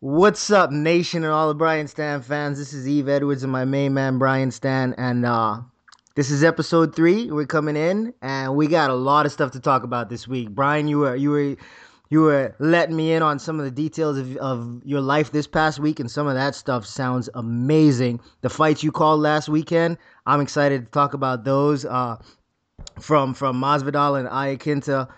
What's up, nation and all the Brian Stann fans? This is Yves Edwards and my main man Brian Stann, and uh, this is episode three. We're coming in, and we got a lot of stuff to talk about this week. Brian, you were you were you were letting me in on some of the details of, of your life this past week, and some of that stuff sounds amazing. The fights you called last weekend, I'm excited to talk about those. Uh, from from Masvidal and Iaquinta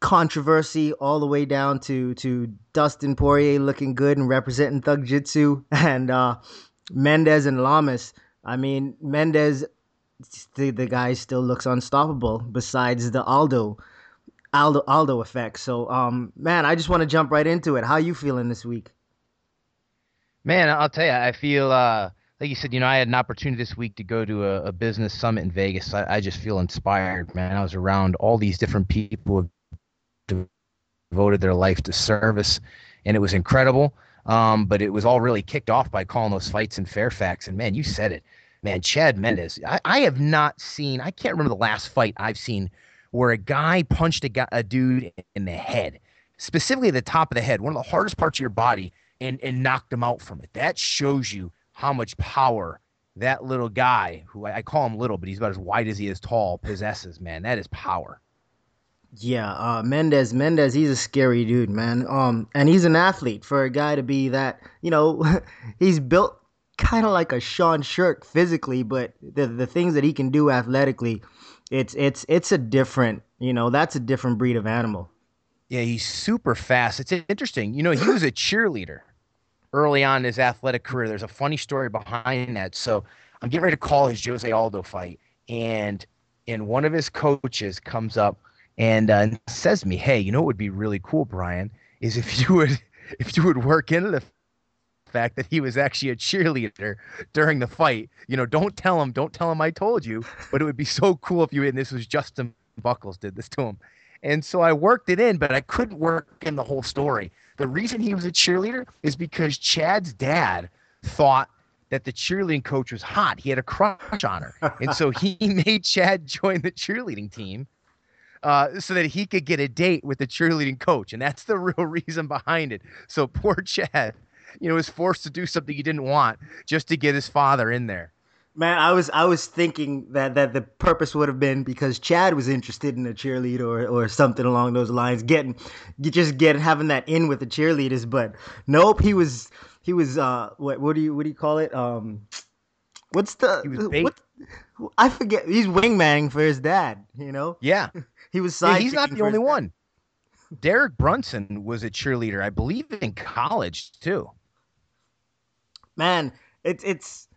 controversy all the way down to to Dustin Poirier looking good and representing Thug Jitsu and uh, Mendes and Lamas. I mean, Mendes, the, the guy still looks unstoppable besides the Aldo Aldo Aldo effect. So, um, man, I just want to jump right into it. How you feeling this week? Man, I'll tell you, I feel uh, like you said. You know, I had an opportunity this week to go to a, a business summit in Vegas. I, I, just feel inspired, man. I was around all these different people devoted their life to service, and it was incredible. Um, but it was all really kicked off by calling those fights in Fairfax. And man, you said it, man. Chad Mendes. I, I have not seen. I can't remember the last fight I've seen where a guy punched a, guy, a dude in the head, specifically the top of the head, one of the hardest parts of your body, and and knocked him out from it. That shows you how much power that little guy, who I, I call him little, but he's about as wide as he is tall, possesses. Man, that is power. Yeah, uh, Mendes, Mendes, he's a scary dude, man. Um, and he's an athlete for a guy to be that. You know, he's built kind of like a Sean Sherk physically, but the the things that he can do athletically, it's it's it's a different. You know, that's a different breed of animal. Yeah, he's super fast. It's interesting. You know, he was a cheerleader early on in his athletic career. There's a funny story behind that. So I'm getting ready to call his Jose Aldo fight, and and one of his coaches comes up and uh, says to me, "Hey, you know what would be really cool, Brian, is if you would if you would work into the fact that he was actually a cheerleader during the fight. You know, don't tell him, don't tell him I told you, but it would be so cool if you and this was Justin Buchholz did this to him." And so I worked it in, but I couldn't work in the whole story. The reason he was a cheerleader is because Chad's dad thought that the cheerleading coach was hot. He had a crush on her. And so he made Chad join the cheerleading team uh, so that he could get a date with the cheerleading coach. And that's the real reason behind it. So poor Chad, you know, was forced to do something he didn't want just to get his father in there. Man, I was I was thinking that, that the purpose would have been because Chad was interested in a cheerleader or, or something along those lines, getting just getting having that in with the cheerleaders. But nope, he was he was uh what what do you what do you call it um what's the he was bait. What, I forget he's wingman for his dad. You know. Yeah. He was yeah, he's not the only one. Derek Brunson was a cheerleader, I believe, in college too. Man, it's it's.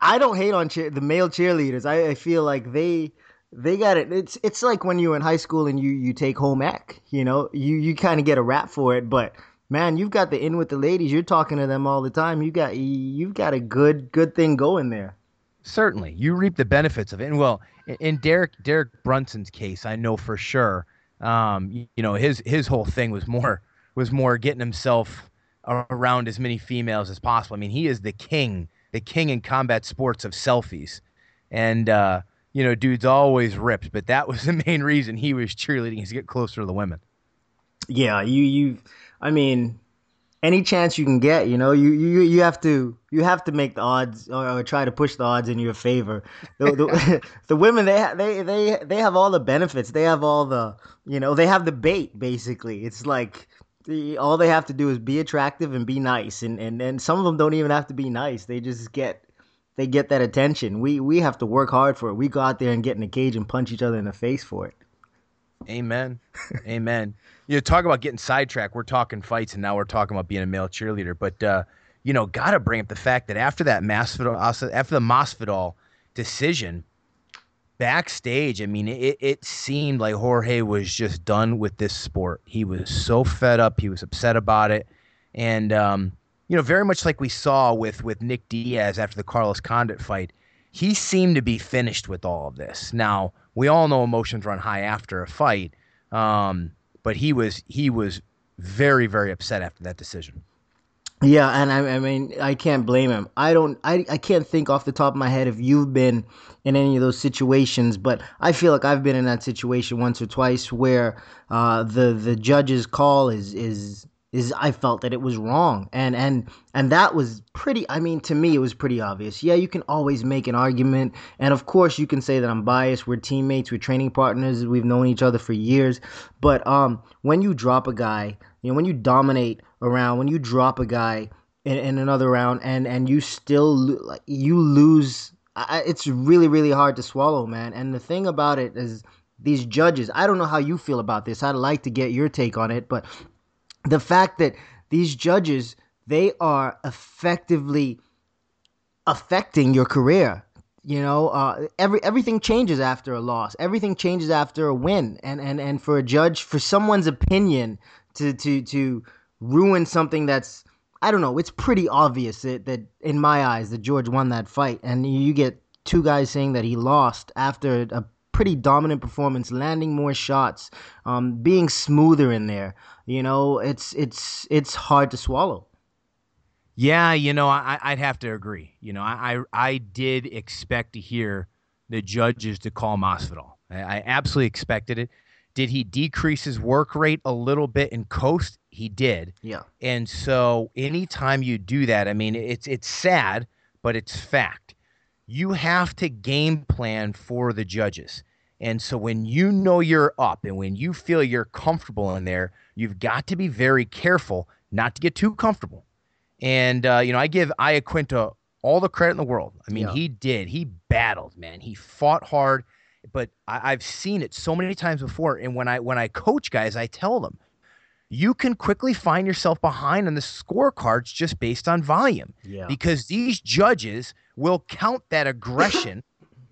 I don't hate on cheer, the male cheerleaders. I, I feel like they they got it. It's it's like when you're in high school and you you take home ec. You know, you you kind of get a rap for it, but man, you've got the in with the ladies. You're talking to them all the time. You got you've got a good good thing going there. Certainly, you reap the benefits of it. And well, in Derek Derek Brunson's case, I know for sure. Um, you, know, his his whole thing was more was more getting himself around as many females as possible. I mean, he is the king, the king in combat sports of selfies, and uh, you know, dude's always ripped. But that was the main reason he was cheerleading is to get closer to the women. Yeah, you you, I mean, any chance you can get. You know, you you you have to you have to make the odds or, or try to push the odds in your favor. The, the, the women they they they they have all the benefits. They have all the you know they have the bait basically. It's like the, all they have to do is be attractive and be nice, and and and some of them don't even have to be nice. They just get they get that attention. We we have to work hard for it. We go out there and get in a cage and punch each other in the face for it. Amen. Amen. You know, talk about getting sidetracked. We're talking fights, and now we're talking about being a male cheerleader. But uh, you know, got to bring up the fact that after that Masvidal, after the Masvidal decision, backstage, I mean, it, it seemed like Jorge was just done with this sport. He was so fed up. He was upset about it, and um, you know, very much like we saw with with Nick Diaz after the Carlos Condit fight, he seemed to be finished with all of this. Now we all know emotions run high after a fight, um, but he was he was very very upset after that decision. Yeah, and I, I, mean, I can't blame him. I don't, I, I can't think off the top of my head if you've been in any of those situations, but I feel like I've been in that situation once or twice where uh, the the judge's call is is is I felt that it was wrong. And and and that was pretty I mean to me it was pretty obvious. Yeah, you can always make an argument and of course you can say that I'm biased. We're teammates, we're training partners, we've known each other for years. But um when you drop a guy, you know, when you dominate around, when you drop a guy in, in another round and and you still like you lose I, it's really really hard to swallow, man. And the thing about it is these judges, I don't know how you feel about this. I'd like to get your take on it, but the fact that these judges they are effectively affecting your career you know? Uh, every everything changes after a loss. Everything changes after a win. And and and for a judge for someone's opinion to to to ruin something that's i don't know it's pretty obvious that, that in my eyes that george won that fight. And you get two guys saying that he lost after a pretty dominant performance, landing more shots, um, being smoother in there. You know, it's it's it's hard to swallow. Yeah, you know, I, i'd have to agree. You know, I, I did expect to hear the judges to call Masvidal. I, I absolutely expected it. Did he decrease his work rate a little bit in coast? He did. Yeah. And so anytime you do that, I mean, it's it's sad, but it's fact you have to game plan for the judges. And so when you know you're up and when you feel you're comfortable in there, you've got to be very careful not to get too comfortable. And, uh, you know, I give Iaquinta all the credit in the world. I mean, yeah. he did. He battled, man. He fought hard, but I, I've seen it so many times before. And when I when I coach guys, I tell them, you can quickly find yourself behind on the scorecards just based on volume. Yeah. Because these judges will count that aggression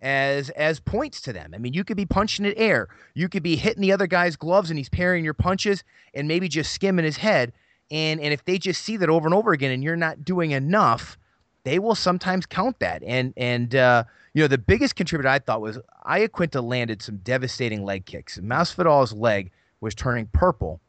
as as points to them. I mean, you could be punching at air, you could be hitting the other guy's gloves, and he's parrying your punches, and maybe just skimming his head. And and if they just see that over and over again, and you're not doing enough, they will sometimes count that. And and uh, you know, the biggest contributor I thought was Iaquinta landed some devastating leg kicks. Masvidal's leg was turning purple.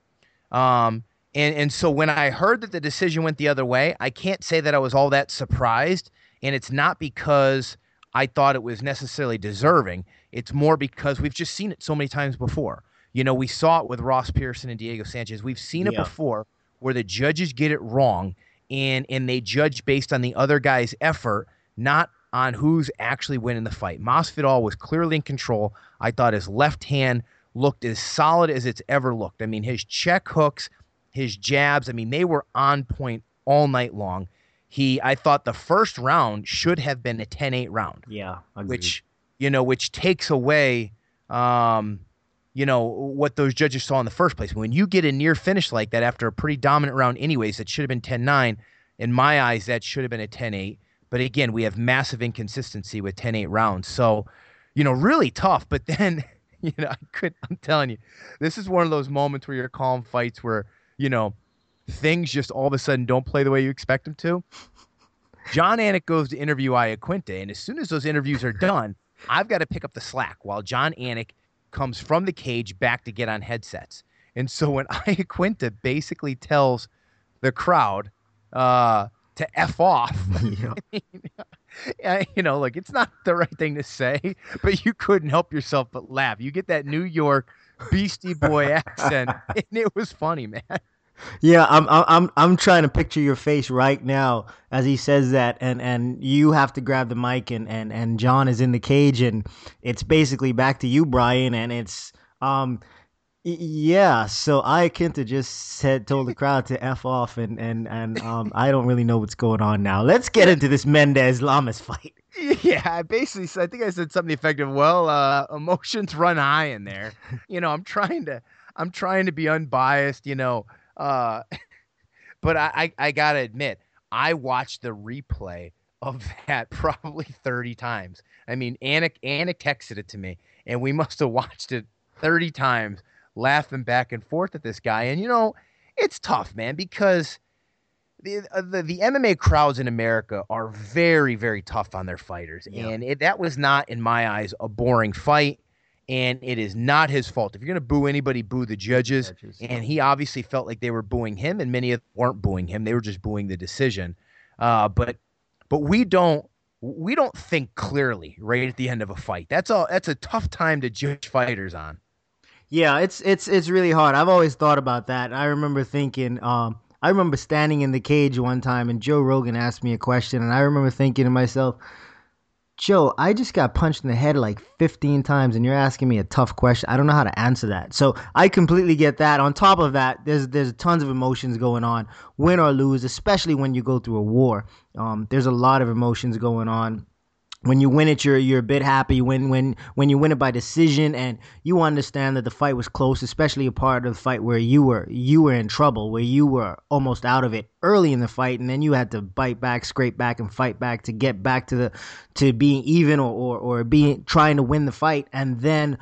Um, and and so when I heard that the decision went the other way, I can't say that I was all that surprised and it's not because I thought it was necessarily deserving. It's more because we've just seen it so many times before. You know, we saw it with Ross Pearson and Diego Sanchez. We've seen it yeah. before where the judges get it wrong and and they judge based on the other guy's effort, not on who's actually winning the fight. Masvidal was clearly in control. I thought his left hand looked as solid as it's ever looked. I mean, his check hooks, his jabs, I mean, they were on point all night long. He, I thought the first round should have been a 10-8 round. Yeah, agreed. which you know, which takes away, um, you know, what those judges saw in the first place. When you get a near finish like that after a pretty dominant round, anyways, that should have been 10-9. In my eyes, that should have been a 10-8. But again, we have massive inconsistency with 10-8 rounds. So, you know, really tough. But then, you know, I could. I'm telling you, this is one of those moments where you're calm fights where you know things just all of a sudden don't play the way you expect them to. Jon Anik goes to interview Iaquinta, and as soon as those interviews are done, I've got to pick up the slack while Jon Anik comes from the cage back to get on headsets. And so when Iaquinta basically tells the crowd uh, to f off, yeah. you know, like it's not the right thing to say, but you couldn't help yourself but laugh. You get that New York Beastie Boy accent, and it was funny, man. Yeah, I'm I'm I'm trying to picture your face right now as he says that, and and you have to grab the mic, and and and Jon is in the cage, and it's basically back to you, Brian, and it's um. Yeah, so Iaquinta just said told the crowd to f off, and and and um, I don't really know what's going on now. Let's get into this Mendes Lamas fight. Yeah, I basically, I think I said something effective. Well, uh, emotions run high in there. You know, I'm trying to, I'm trying to be unbiased. You know, uh, but I, I, I gotta admit, I watched the replay of that probably 30 times. I mean, Anik, Anik texted it to me, and we must have watched it 30 times, laughing back and forth at this guy. And you know, it's tough, man, because the, uh, the, the MMA crowds in America are very, very tough on their fighters, yeah. and it, that was not, in my eyes, a boring fight and it is not his fault. If you're going to boo anybody, boo the judges. judges. And he obviously felt like they were booing him, and many of them weren't booing him; they were just booing the decision. Uh, but but we don't we don't think clearly right at the end of a fight. That's all. That's a tough time to judge fighters on. Yeah, it's it's it's really hard. I've always thought about that. I remember thinking, um, I remember standing in the cage one time and Joe Rogan asked me a question, and I remember thinking to myself, Joe, I just got punched in the head like 15 times and you're asking me a tough question. I don't know how to answer that. So I completely get that. On top of that, there's there's tons of emotions going on, win or lose, especially when you go through a war. Um, there's a lot of emotions going on when you win it, you're you're a bit happy. When when when you win it by decision, and you understand that the fight was close, especially a part of the fight where you were you were in trouble, where you were almost out of it early in the fight, and then you had to bite back, scrape back, and fight back to get back to the to being even or or, or being trying to win the fight, and then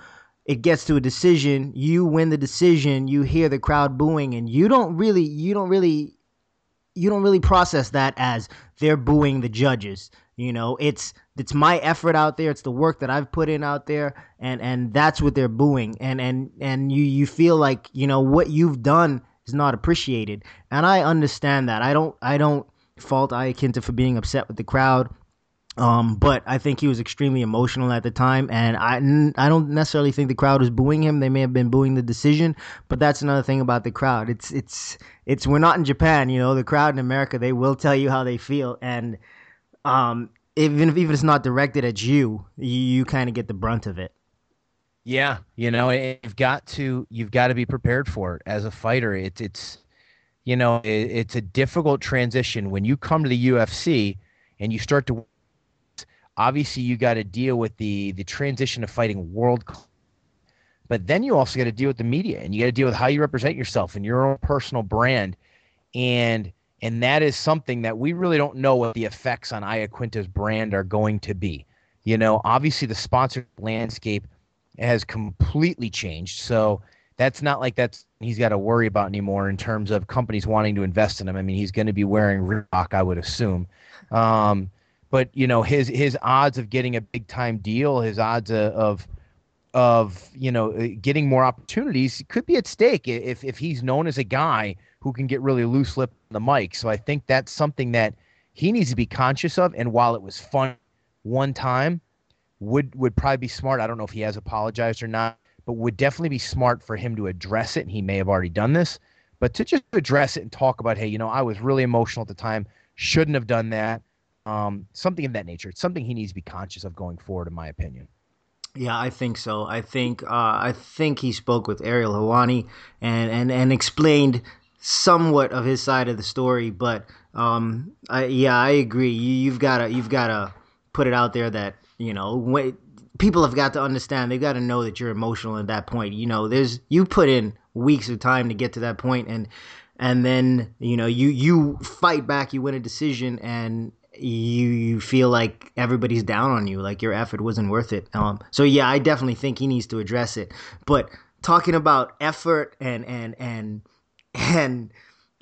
it gets to a decision. You win the decision. You hear the crowd booing, and you don't really you don't really you don't really process that as they're booing the judges. You know, it's it's my effort out there. It's the work that i've put in out there. And and that's what they're booing. And and and you you feel like you know what you've done is not appreciated. And i understand that. I don't i don't fault Iaquinta for being upset with the crowd. Um, but I think he was extremely emotional at the time, and I, I don't necessarily think the crowd was booing him. They may have been booing the decision, but that's another thing about the crowd. It's it's it's we're not in Japan, you know. The crowd in America, they will tell you how they feel, and um, even if even if it's not directed at you, you, you kind of get the brunt of it. Yeah, you know, you've got to you've got to be prepared for it as a fighter. It's it's you know, it, it's a difficult transition when you come to the UFC and you start to obviously you got to deal with the the transition of fighting world but then you also got to deal with the media and you got to deal with how you represent yourself and your own personal brand and and that is something that we really don't know what the effects on Iaquinta's brand are going to be. You know, obviously the sponsor landscape has completely changed. So that's not like that's he's got to worry about anymore in terms of companies wanting to invest in him. I mean, he's going to be wearing Reebok, I would assume. Um, but you know, his his odds of getting a big time deal, his odds of of you know getting more opportunities could be at stake if if he's known as a guy who can get really loose lip on the mic. So I think that's something that he needs to be conscious of. And while it was fun one time, would would probably be smart. I don't know if he has apologized or not, but would definitely be smart for him to address it. And he may have already done this, but to just address it and talk about, hey, you know, I was really emotional at the time, shouldn't have done that. Um, something of that nature. It's something he needs to be conscious of going forward, in my opinion. Yeah, I think so. I think uh, I think he spoke with Ariel Helwani and, and, and explained somewhat of his side of the story, but um, I, yeah, I agree. You, have gotta you've gotta put it out there that you know when, people have got to understand. They've got to know that you're emotional at that point. You know, there's you put in weeks of time to get to that point, and and then you know you you fight back, you win a decision, and you you feel like everybody's down on you, like your effort wasn't worth it. Um, so yeah, I definitely think he needs to address it. But talking about effort and and and and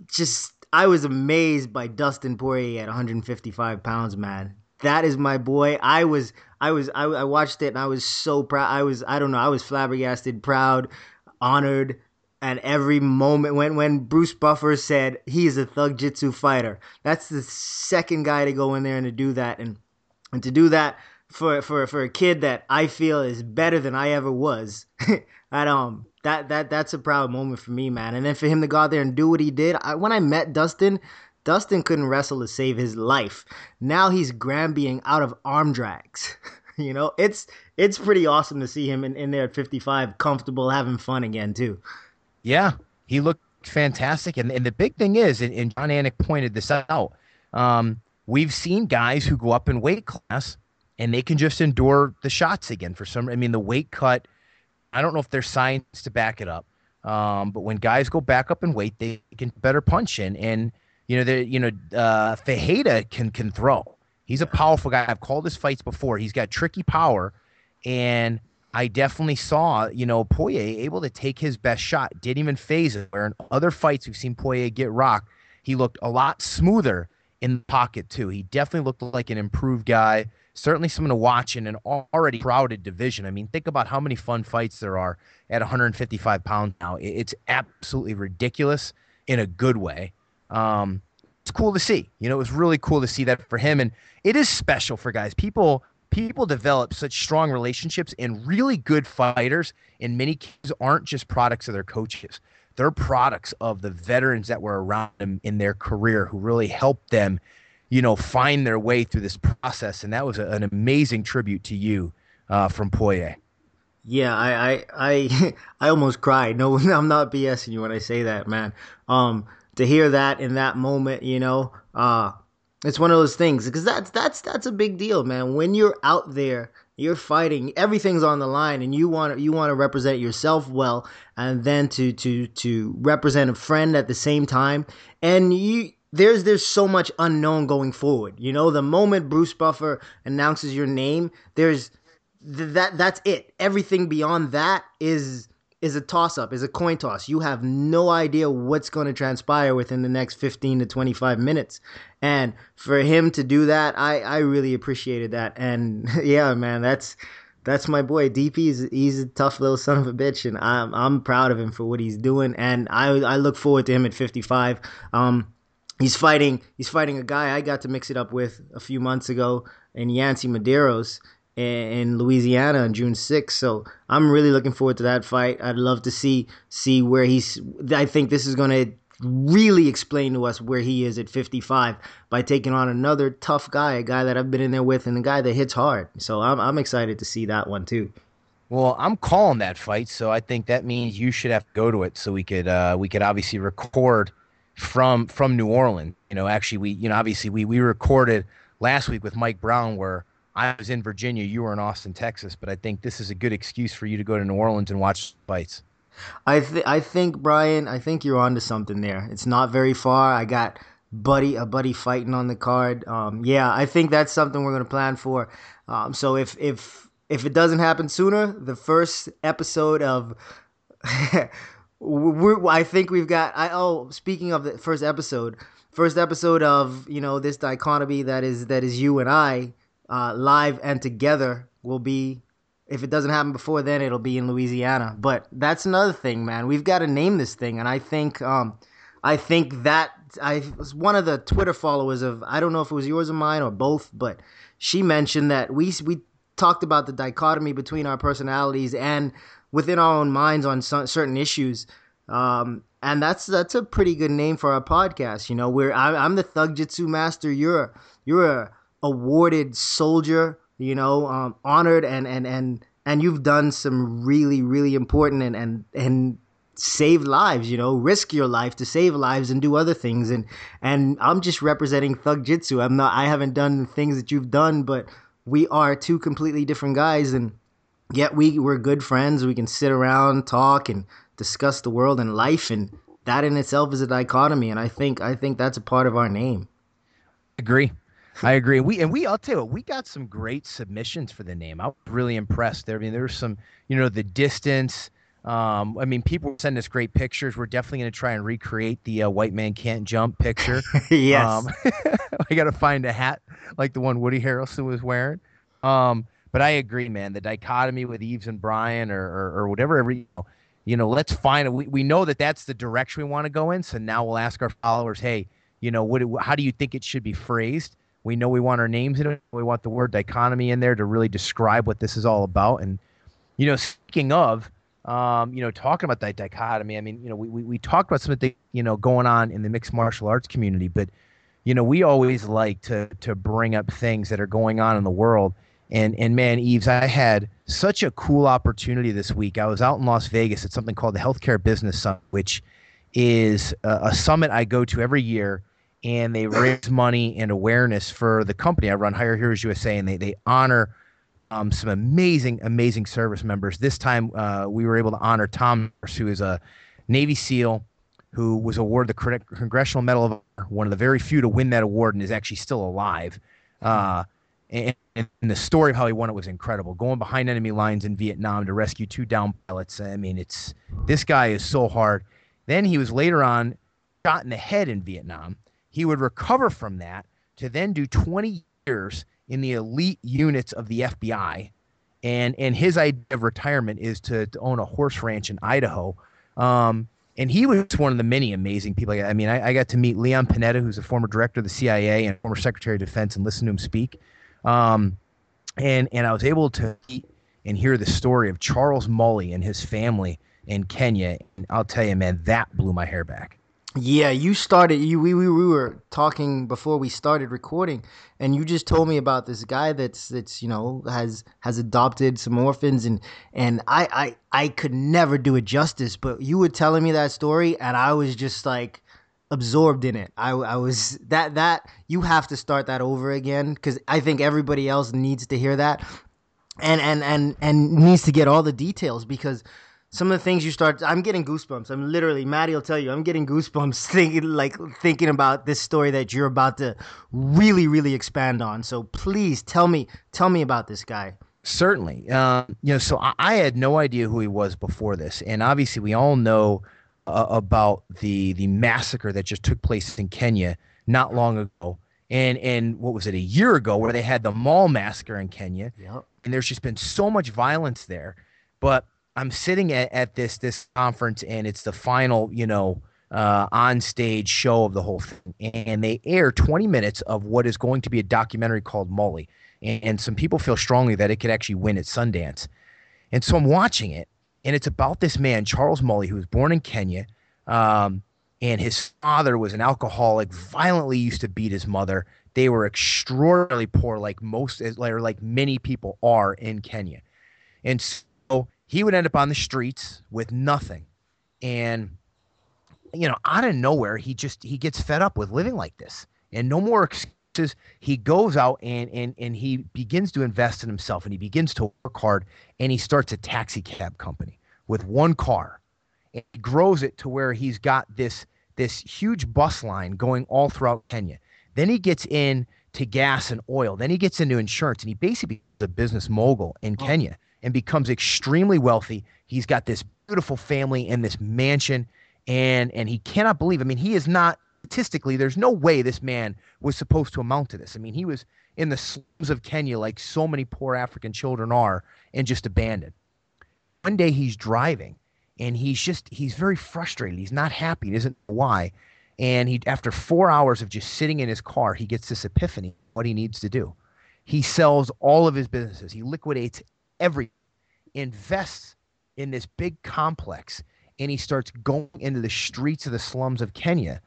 just I was amazed by Dustin Poirier at 155 pounds, man. That is my boy. I was I was I, I watched it and I was so proud. I was I don't know. I was flabbergasted, proud, honored. And every moment when when Bruce Buffer said he's a thug jitsu fighter, that's the second guy to go in there and to do that, and and to do that for for for a kid that I feel is better than I ever was. that um that that that's a proud moment for me, man. And then for him to go out there and do what he did. I, when I met Dustin, Dustin couldn't wrestle to save his life. Now he's Granbying out of arm drags. you know, it's it's pretty awesome to see him in, in there at 55, comfortable, having fun again too. Yeah, he looked fantastic. And, and the big thing is, and, and Jon Anik pointed this out, um, we've seen guys who go up in weight class and they can just endure the shots again for some. I mean, the weight cut – I don't know if there's science to back it up. Um, but when guys go back up and weight, they can better punch in. And you know, the you know, uh, can can throw. He's a powerful guy. I've called his fights before. He's got tricky power, and I definitely saw you know Poirier able to take his best shot. Didn't even phase it. Where in other fights we've seen Poirier get rocked, he looked a lot smoother in the pocket too. He definitely looked like an improved guy certainly someone to watch in an already crowded division. I mean, think about how many fun fights there are at 155 pounds now. It's absolutely ridiculous in a good way. Um, it's cool to see. You know, it was really cool to see that for him, and it is special for guys. People people develop such strong relationships, and really good fighters in many cases aren't just products of their coaches. they're products of the veterans that were around them in their career who really helped them, you know, find their way through this process. And that was a, an amazing tribute to you uh, from Poirier. Yeah, I, I, I, I almost cried. No, I'm not BSing you when I say that, man. Um, to hear that in that moment, you know, uh, it's one of those things because that's that's that's a big deal, man. When you're out there, you're fighting, everything's on the line, and you want you want to represent yourself well, and then to to to represent a friend at the same time, and you there's there's so much unknown going forward. You know, the moment Bruce Buffer announces your name, there's th- that that's it. Everything beyond that is is a toss up, is a coin toss. You have no idea what's going to transpire within the next 15 to 25 minutes. And for him to do that, I I really appreciated that. And yeah, man, that's that's my boy DP. He's, he's a tough little son of a bitch, and I'm I'm proud of him for what he's doing. And I I look forward to him at 55. Um, he's fighting he's fighting a guy I got to mix it up with a few months ago in Yancy Medeiros in Louisiana on June 6th. So I'm really looking forward to that fight. I'd love to see see where he's. I think this is going to really explain to us where he is at 55 by taking on another tough guy, a guy that I've been in there with, and a guy that hits hard. So I'm I'm excited to see that one too. Well, I'm calling that fight, so I think that means you should have to go to it, so we could uh, we could obviously record from from New Orleans. You know, actually, we you know obviously we we recorded last week with Mike Brown where I was in Virginia, you were in Austin, Texas, but I think this is a good excuse for you to go to New Orleans and watch fights. I th- I think Brian, I think you're onto something there. It's not very far. I got buddy a buddy fighting on the card. Um, yeah, I think that's something we're gonna plan for. Um, so if if if it doesn't happen sooner, the first episode of I think we've got. I oh, speaking of the first episode, first episode of you know this dichotomy that is that is you and I uh, live and together will be if it doesn't happen before then it'll be in louisiana but that's another thing man we've got to name this thing and i think um, i think that i was one of the twitter followers of i don't know if it was yours or mine or both but she mentioned that we we talked about the dichotomy between our personalities and within our own minds on some, certain issues. Um, and that's that's a pretty good name for our podcast you know where I, i'm the thug jitsu master. You're you're a awarded soldier, you know, um, honored and and and and you've done some really really important and and and save lives, you know, risk your life to save lives and do other things. And and I'm just representing thug jitsu. I'm not I haven't done the things that you've done, but we are two completely different guys. And yet we we're good friends. We can sit around, talk and discuss the world and life and that in itself is a dichotomy and I think I think that's a part of our name. Agree. I agree. We and we I'll tell you what, we got some great submissions for the name. I was really impressed there. I mean, there was some, you know, the distance. Um, I mean, people send us great pictures. We're definitely going to try and recreate the uh, white man can't jump picture. yes. Um, I got to find a hat like the one Woody Harrelson was wearing. Um, but I agree, man. The dichotomy with Yves and Brian, or or, or whatever, every you know, let's find it. We we know that that's the direction we want to go in. So now we'll ask our followers, hey, you know, what? How do you think it should be phrased? We know we want our names in it. We want the word dichotomy in there to really describe what this is all about. And, you know, speaking of, um, you know, talking about that dichotomy, I mean, you know, we, we, we talked about something, you know, going on in the mixed martial arts community, but, you know, we always like to, to bring up things that are going on in the world. And, and man, Yves, I had such a cool opportunity this week. I was out in Las Vegas at something called the Healthcare Business Summit, which is a, a summit I go to every year and they raise money and awareness for the company. I run Hire Heroes USA, and they they honor um, some amazing, amazing service members. This time, uh, we were able to honor Tom, who is a Navy SEAL who was awarded the Congressional Medal of Honor, one of the very few to win that award, and is actually still alive. Uh, and, and, the story of how he won it was incredible. Going behind enemy lines in Vietnam to rescue two down pilots. I mean, it's this guy is so hard. Then he was later on shot in the head in Vietnam he would recover from that to then do 20 years in the elite units of the FBI. And, and his idea of retirement is to, to own a horse ranch in Idaho. Um, and he was one of the many amazing people. I mean, I, I, got to meet Leon Panetta, who's a former director of the CIA and former Secretary of Defense, and listen to him speak. Um, and and I was able to meet and hear the story of Charles Mully and his family in Kenya. And I'll tell you, man, that blew my hair back. Yeah, you started. You we, we we were talking before we started recording, and you just told me about this guy that's that's you know has has adopted some orphans, and and I I I could never do it justice. But you were telling me that story, and I was just like absorbed in it. I I was that that you have to start that over again because I think everybody else needs to hear that, and and and and needs to get all the details because some of the things you start i'm getting goosebumps. I'm literally maddie will tell you i'm getting goosebumps thinking like thinking about this story that you're about to really really expand on. So please tell me tell me about this guy. Certainly. Um, you know so I, I, had no idea who he was before this. And obviously we all know uh, about the the massacre that just took place in kenya not long ago. And and what was it a year ago where they had the mall massacre in kenya. Yep. and there's just been so much violence there. But I'm sitting at, at this this conference and it's the final, you know, uh, on stage show of the whole thing, and they air 20 minutes of what is going to be a documentary called Mully. and, and some people feel strongly that it could actually win at Sundance, and so I'm watching it, and it's about this man Charles Mully who was born in Kenya, um, and his father was an alcoholic, violently used to beat his mother. They were extraordinarily poor, like most, like, like many people are in Kenya, and so he would end up on the streets with nothing. And you know, out of nowhere, he just he gets fed up with living like this. And no more excuses. He goes out and and and he begins to invest in himself and he begins to work hard and he starts a taxi cab company with one car. And he grows it to where he's got this this huge bus line going all throughout Kenya. Then he gets in to gas and oil. Then he gets into insurance and he basically becomes a business mogul in oh. Kenya and becomes extremely wealthy. He's got this beautiful family and this mansion, and and he cannot believe. I mean, he is not statistically. There's no way this man was supposed to amount to this. I mean, he was in the slums of Kenya, like so many poor African children are, and just abandoned. One day he's driving, and he's just he's very frustrated. He's not happy. He doesn't know why. And he, after four hours of just sitting in his car, he gets this epiphany: what he needs to do. He sells all of his businesses. He liquidates every invests in this big complex and he starts going into the streets of the slums of Kenya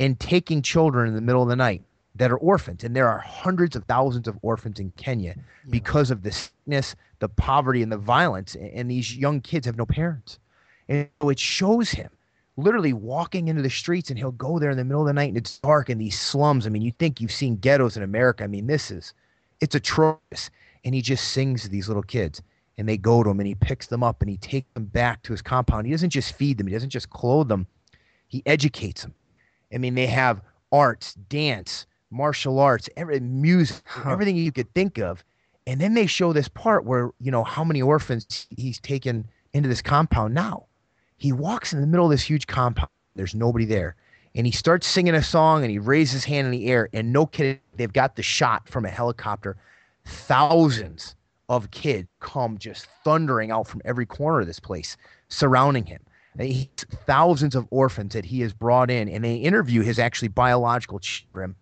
and taking children in the middle of the night that are orphans. And there are hundreds of thousands of orphans in Kenya yeah. because of the sickness, the poverty, and the violence. And these young kids have no parents. And so it shows him literally walking into the streets and he'll go there in the middle of the night and it's dark in these slums. I mean, you think you've seen ghettos in America. I mean, this is, it's atrocious and he just sings to these little kids and they go to him and he picks them up and he takes them back to his compound. He doesn't just feed them, he doesn't just clothe them, he educates them. I mean, they have arts, dance, martial arts, every, music, everything you could think of. And then they show this part where, you know, how many orphans he's taken into this compound now. He walks in the middle of this huge compound. There's nobody there. And he starts singing a song and he raises his hand in the air. And no kidding, they've got the shot from a helicopter thousands of kids come just thundering out from every corner of this place, surrounding him. He, thousands of orphans that he has brought in, and they interview his actually biological children,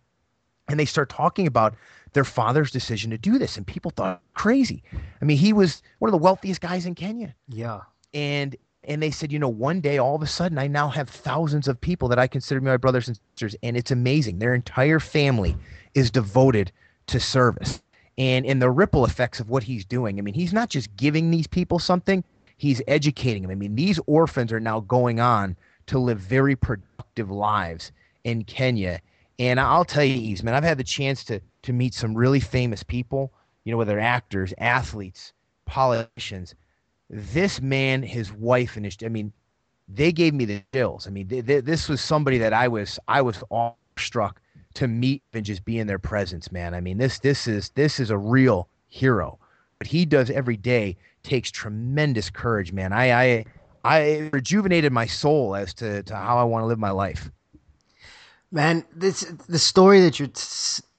and they start talking about their father's decision to do this, and people thought crazy. I mean, he was one of the wealthiest guys in Kenya. Yeah, and and they said, you know, one day all of a sudden I now have thousands of people that I consider my brothers and sisters, and it's amazing. Their entire family is devoted to service and in the ripple effects of what he's doing. I mean, he's not just giving these people something, he's educating them. I mean, these orphans are now going on to live very productive lives in Kenya. And I'll tell you, Yves, man, I've had the chance to to meet some really famous people, you know, whether actors, athletes, politicians. This man, his wife, and his I mean, they gave me the chills. I mean, this was somebody that I was I was awestruck to meet and just be in their presence, man. I mean, this this is this is a real hero. What he does every day takes tremendous courage, man. I I I rejuvenated my soul as to, to how I want to live my life. Man, this the story that you're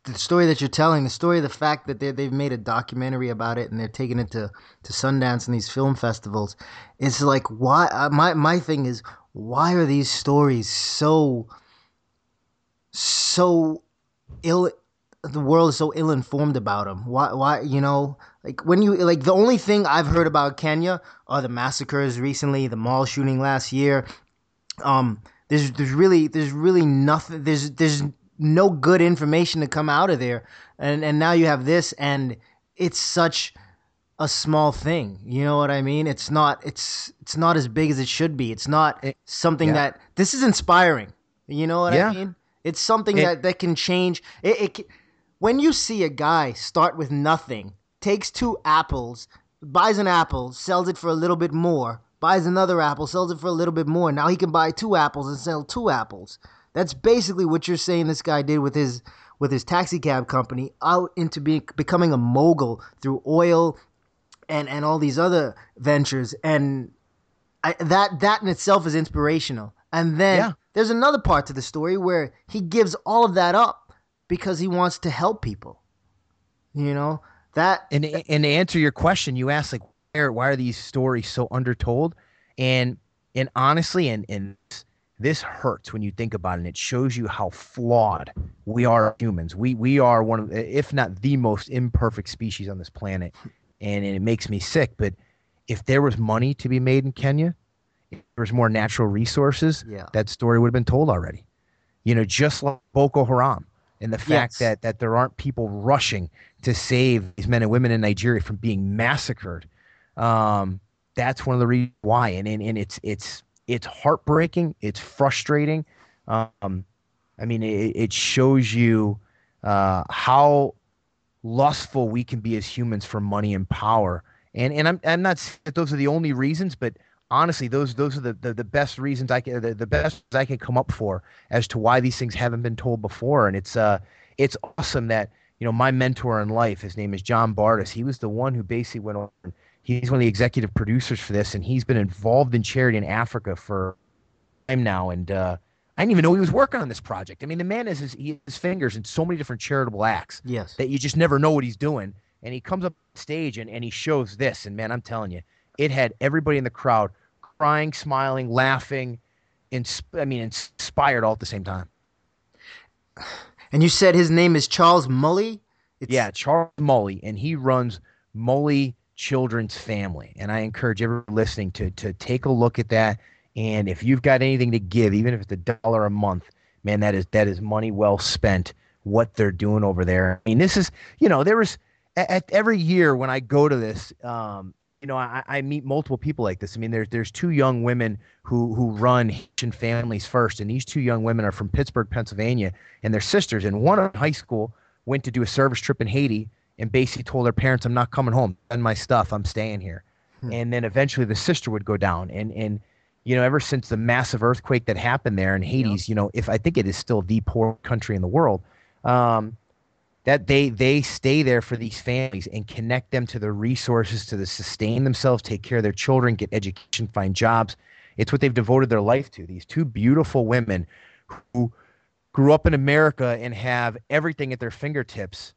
the story that you're telling, the story of the fact that they they've made a documentary about it and they're taking it to to Sundance and these film festivals. It's like why uh, my my thing is why are these stories so so ill the world is so ill informed about them. Why why you know like when you like the only thing I've heard about Kenya are the massacres recently, the mall shooting last year. Um, there's there's really there's really nothing there's there's no good information to come out of there, and and now you have this, and it's such a small thing. You know what I mean? It's not it's it's not as big as it should be. It's not something yeah. that this is inspiring. You know what Yeah. I mean? It's something It- that that can change. It, it when you see a guy start with nothing, takes two apples, buys an apple, sells it for a little bit more, buys another apple, sells it for a little bit more. Now he can buy two apples and sell two apples. That's basically what you're saying this guy did with his with his taxi cab company out into being becoming a mogul through oil and and all these other ventures and I, that that in itself is inspirational. And then Yeah. there's another part to the story where he gives all of that up because he wants to help people. You know that and and to answer your question, you asked like why are, why are these stories so undertold? And and honestly, and and this hurts when you think about it. And it shows you how flawed we are humans. We we are one of, if not the most imperfect species on this planet, and, and it makes me sick. But if there was money to be made in Kenya, if there was more natural resources, Yeah. that story would have been told already. You know, just like Boko Haram and the fact Yes. that that there aren't people rushing to save these men and women in Nigeria from being massacred. Um, that's one of the reasons why, and, and and it's it's it's heartbreaking. It's frustrating. Um, I mean, it, it shows you uh, how lustful we can be as humans for money and power. And and I'm I'm not saying that those are the only reasons, but honestly, those those are the, the, the best reasons I can the, the best I can come up for as to why these things haven't been told before. And it's uh it's awesome that you know my mentor in life, his name is John Bardis. He was the one who basically went on. He's one of the executive producers for this, and he's been involved in charity in Africa for a time now. And uh, I didn't even know he was working on this project. I mean, the man has his, he, his fingers in so many different charitable acts yes. that you just never know what he's doing. And he comes up stage and, and he shows this. And man, I'm telling you, it had everybody in the crowd crying, smiling, laughing, insp- I mean, inspired all at the same time. And you said his name is Charles Mully. It's, Yeah, Charles Mully, and he runs Mully Children's Family. And I encourage everyone listening to to take a look at that. And if you've got anything to give, even if it's a dollar a month, man, that is that is money well spent. What they're doing over there. I mean, this is you know there was at, at every year when I go to this, um, you know, I, I meet multiple people like this. I mean, there's there's two young women who who run Haitian families first, and these two young women are from Pittsburgh, Pennsylvania, and they're sisters. And one in high school went to do a service trip in Haiti and basically told her parents, "I'm not coming home. and my stuff. I'm staying here." Hmm. And then eventually the sister would go down, and and you know, ever since the massive earthquake that happened there in Haiti, you know, if I think it is still the poor country in the world, um, that they they stay there for these families and connect them to the resources to the sustain themselves, take care of their children, get education, find jobs. It's what they've devoted their life to. These two beautiful women who grew up in America and have everything at their fingertips,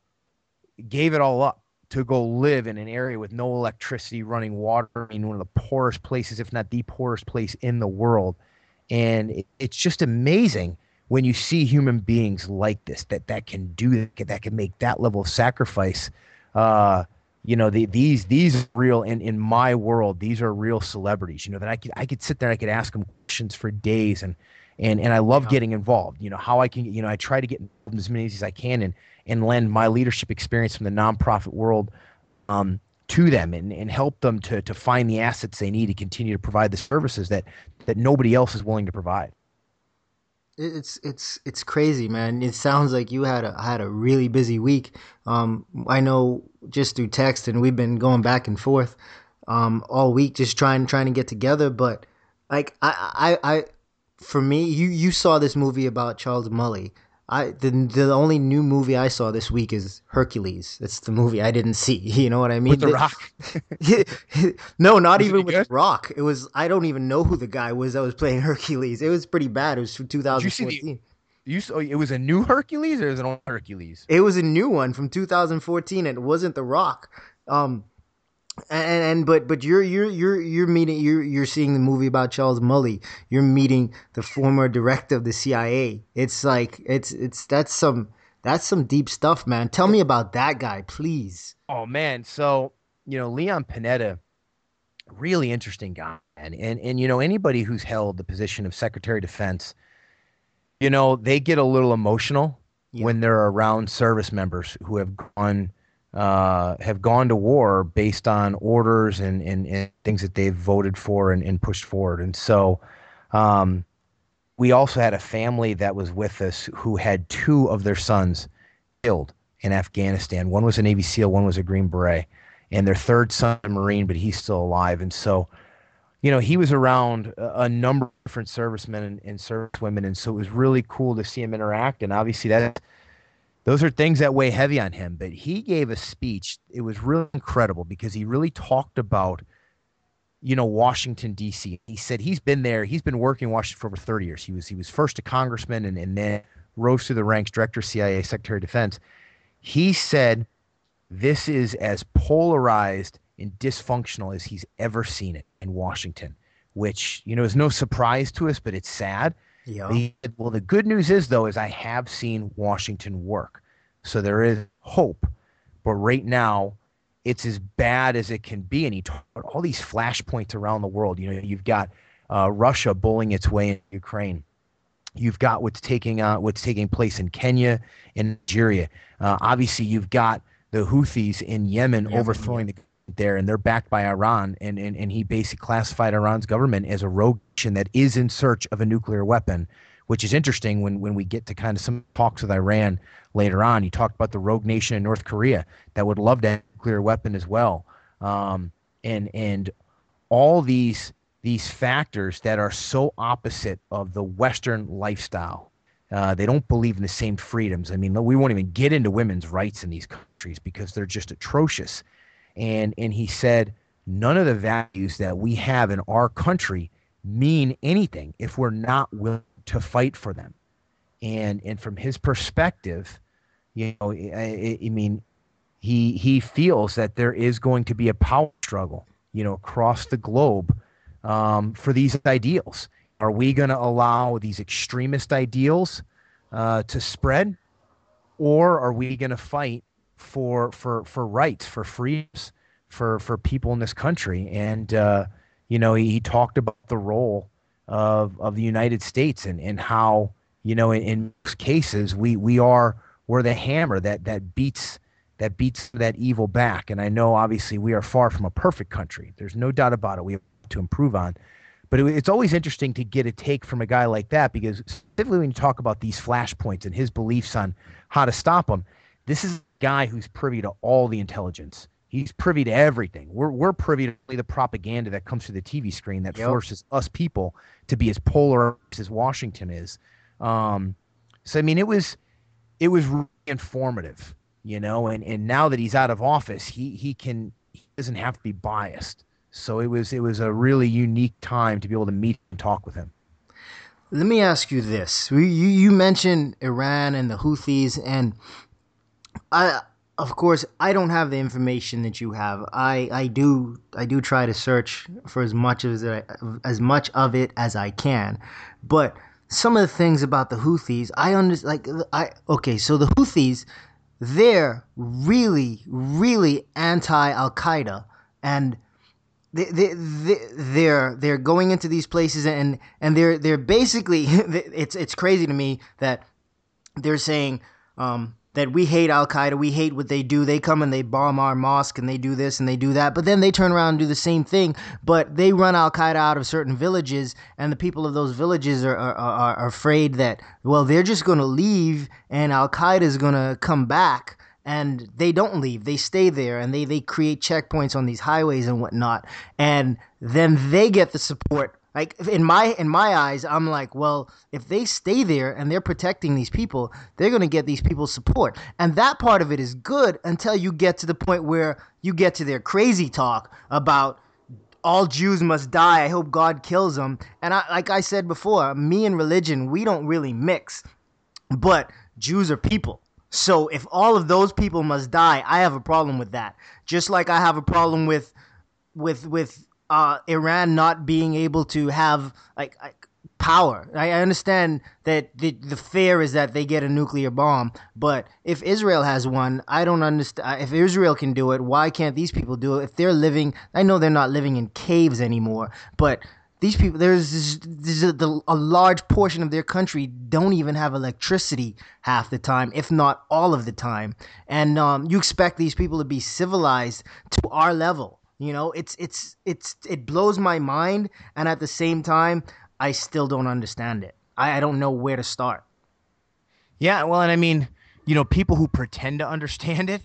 gave it all up to go live in an area with no electricity, running water, in one of the poorest places, if not the poorest place in the world. And it, it's just amazing when you see human beings like this that that can do that, that can make that level of sacrifice. Uh, you know, the, these these are real in in my world. These are real celebrities. You know that I could I could sit there and I could ask them questions for days and and and I love Yeah. getting involved. You know how I can. You know I try to get as many as I can and and lend my leadership experience from the nonprofit world um, to them and, and help them to to find the assets they need to continue to provide the services that that nobody else is willing to provide. It's it's it's crazy, man. It sounds like you had a had a really busy week. Um, I know just through text, and we've been going back and forth um, all week, just trying trying to get together. But like I I, I for me, you you saw this movie about Charles Mully. I the the only new movie I saw this week is Hercules. That's the movie I didn't see. You know what I mean? With the Rock, no, not Was even with good? Rock. It was I don't even know who the guy was that was playing Hercules. It was pretty bad. It was from you see the- 2014. you saw it was a new Hercules or is it an old Hercules? It was a new one from 2014. and It wasn't The Rock. Um, and, and but but you're you're you're you're meeting you're you're seeing the movie about Charles Mully. You're meeting the former director of the CIA. It's like it's it's that's some That's some deep stuff, man. Tell me about that guy, please. Oh man, so you know Leon Panetta, really interesting guy, and and and you know anybody who's held the position of Secretary of Defense, you know they get a little emotional yeah. when they're around service members who have gone uh, have gone to war based on orders and, and, and things that they've voted for and, and pushed forward. And so um, we also had a family that was with us who had two of their sons killed in Afghanistan. One was a Navy SEAL, one was a Green Beret, and their third son a Marine, but he's still alive. And so, you know, he was around a, number of different servicemen and, and servicewomen, and so it was really cool to see him interact. And obviously, that those are things that weigh heavy on him. But he gave a speech. It was really incredible because he really talked about, you know, Washington D.C. He said he's been there. He's been working in Washington for over 30 years. He was he was first a congressman and, and then rose through the ranks, director CIA, Secretary of Defense. He said this is as polarized and dysfunctional as he's ever seen it in Washington, which you know is no surprise to us, but it's sad yeah. The, well, the good news is though is I have seen Washington work, so there is hope. But right now, it's as bad as it can be. And he talked all these flashpoints around the world. You know, you've got uh, Russia bullying its way in Ukraine. You've got what's taking uh, what's taking place in Kenya and Nigeria. Uh, obviously, you've got the Houthis in Yemen yeah, overthrowing yeah. the there and they're backed by Iran and, and, and he basically classified Iran's government as a rogue that is in search of a nuclear weapon, which is interesting when, when we get to kind of some talks with Iran later on. He talked about the rogue nation in North Korea that would love to have a nuclear weapon as well. Um, and and all these these factors that are so opposite of the Western lifestyle. Uh, they don't believe in the same freedoms. I mean, we won't even get into women's rights in these countries because they're just atrocious and and he said none of the values that we have in our country mean anything if we're not willing to fight for them. And and from his perspective you know I, I mean he he feels that there is going to be a power struggle you know across the globe um, for these ideals. Are we going to allow these extremist ideals uh, to spread? Or are we going to fight for for for rights, for freedoms, for for people in this country. And uh, you know, he, he, talked about the role of of the United States and and how you know in, in cases we we are we're the hammer that that beats that beats that evil back. And I know obviously we are far from a perfect country. There's no doubt about it. We have to improve on. But it, it's always interesting to get a take from a guy like that because specifically when you talk about these flashpoints and his beliefs on how to stop them, this is a guy who's privy to all the intelligence. He's privy to everything. We're we're privy to the propaganda that comes through the TV screen that yep. forces us people to be as polar as Washington is. Um, so I mean, it was it was really informative, you know. And and now that he's out of office, he he can he doesn't have to be biased. So it was it was a really unique time to be able to meet and talk with him. Let me ask you this: you you mentioned Iran and the Houthis, and I of course I don't have the information that you have. I I do I do try to search for as much as as much of it as I can, but some of the things about the Houthis, I understand. Like I okay, so the Houthis, they're really really anti Al Qaeda and. They, they, they, they're they're going into these places and and they're they're basically it's it's crazy to me that they're saying um, that we hate Al Qaeda, we hate what they do. They come and they bomb our mosque and they do this and they do that. But then they turn around and do the same thing. But they run Al Qaeda out of certain villages, and the people of those villages are, are, are, afraid that, well, they're just going to leave and Al Qaeda is going to come back. And they don't leave, they stay there and they, they create checkpoints on these highways and whatnot. And then they get the support like in my in my eyes, I'm like, well, if they stay there and they're protecting these people, they're going to get these people's support. And that part of it is good until you get to the point where you get to their crazy talk about all Jews must die. I hope God kills them. And I, like I said before, me and religion, we don't really mix. But Jews are people. So if all of those people must die, I have a problem with that. Just like I have a problem with with with uh, Iran not being able to have like, like power. I, I understand that the the fear is that they get a nuclear bomb, but if Israel has one, I don't understand. If Israel can do it, why can't these people do it? If they're living, I know they're not living in caves anymore, but these people there's, there's a, a, large portion of their country don't even have electricity half the time if not all of the time and um, you expect these people to be civilized to our level you know it's it's it's it blows my mind and at the same time i still don't understand it. I, I don't know where to start. Yeah well and i mean you know people who pretend to understand it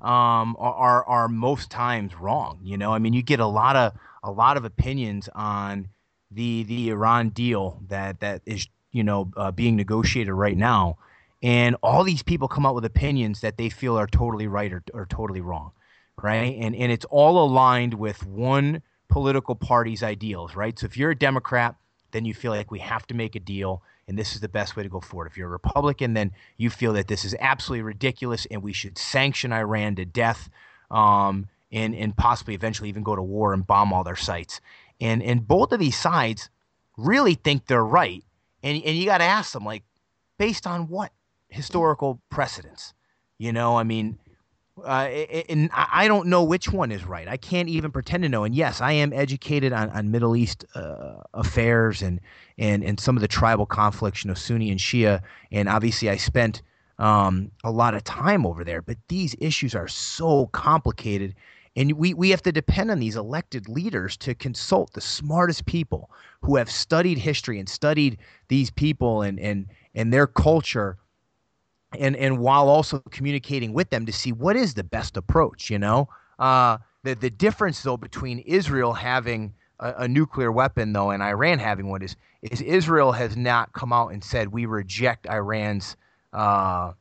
um, are, are, are most times wrong you know? I mean you get a lot of a lot of opinions on the the Iran deal that that is you know uh, being negotiated right now, and all these people come out with opinions that they feel are totally right or, or totally wrong, right? And and it's all aligned with one political party's ideals, right? So if you're a Democrat, then you feel like we have to make a deal and this is the best way to go forward. If you're a Republican, then you feel that this is absolutely ridiculous and we should sanction Iran to death um, and, and possibly eventually even go to war and bomb all their sites. And and both of these sides really think they're right. And and you got to ask them like based on what historical precedents? You know, I mean, uh, and I don't know which one is right. I can't even pretend to know. And yes, I am educated on, on Middle East uh, affairs and, and and some of the tribal conflicts, you know, Sunni and Shia. And obviously, I spent um, a lot of time over there. But these issues are so complicated, and we, we have to depend on these elected leaders to consult the smartest people who have studied history and studied these people and, and, and their culture and, and while also communicating with them to see what is the best approach, you know? Uh, the, the difference, though, between Israel having a, a, nuclear weapon, though, and Iran having one is, is Israel has not come out and said we reject Iran's uh,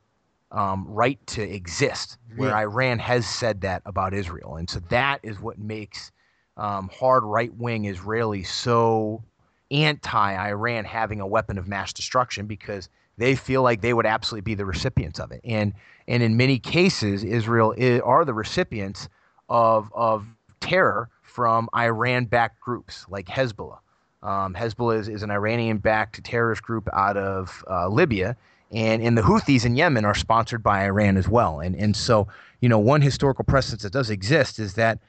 um, right to exist, where yeah. Iran has said that about Israel. And so that is what makes um, hard right wing Israelis so anti Iran having a weapon of mass destruction because they feel like they would absolutely be the recipients of it. And, and in many cases, Israel is, are the recipients of, of terror from Iran backed groups like Hezbollah. Um, Hezbollah is, is an Iranian backed terrorist group out of uh, Libya and and the Houthis in Yemen are sponsored by Iran as well. And and so you know one historical precedent that does exist is that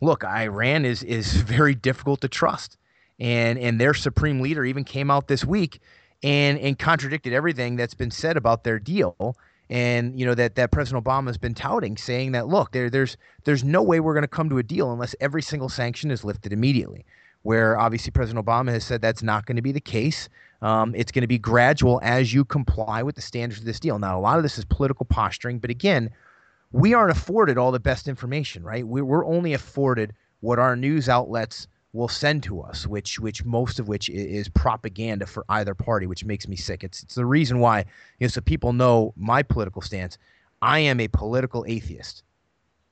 look, Iran is is very difficult to trust, and and their supreme leader even came out this week and and contradicted everything that's been said about their deal. And you know that that President Obama has been touting, saying that look, there there's there's no way we're going to come to a deal unless every single sanction is lifted immediately. Where obviously President Obama has said that's not going to be the case. Um, it's going to be gradual as you comply with the standards of this deal. Now, a lot of this is political posturing, but again, we aren't afforded all the best information, right? We're only afforded what our news outlets will send to us, which which most of which is propaganda for either party, which makes me sick. It's it's the reason why, you know, so people know my political stance. I am a political atheist.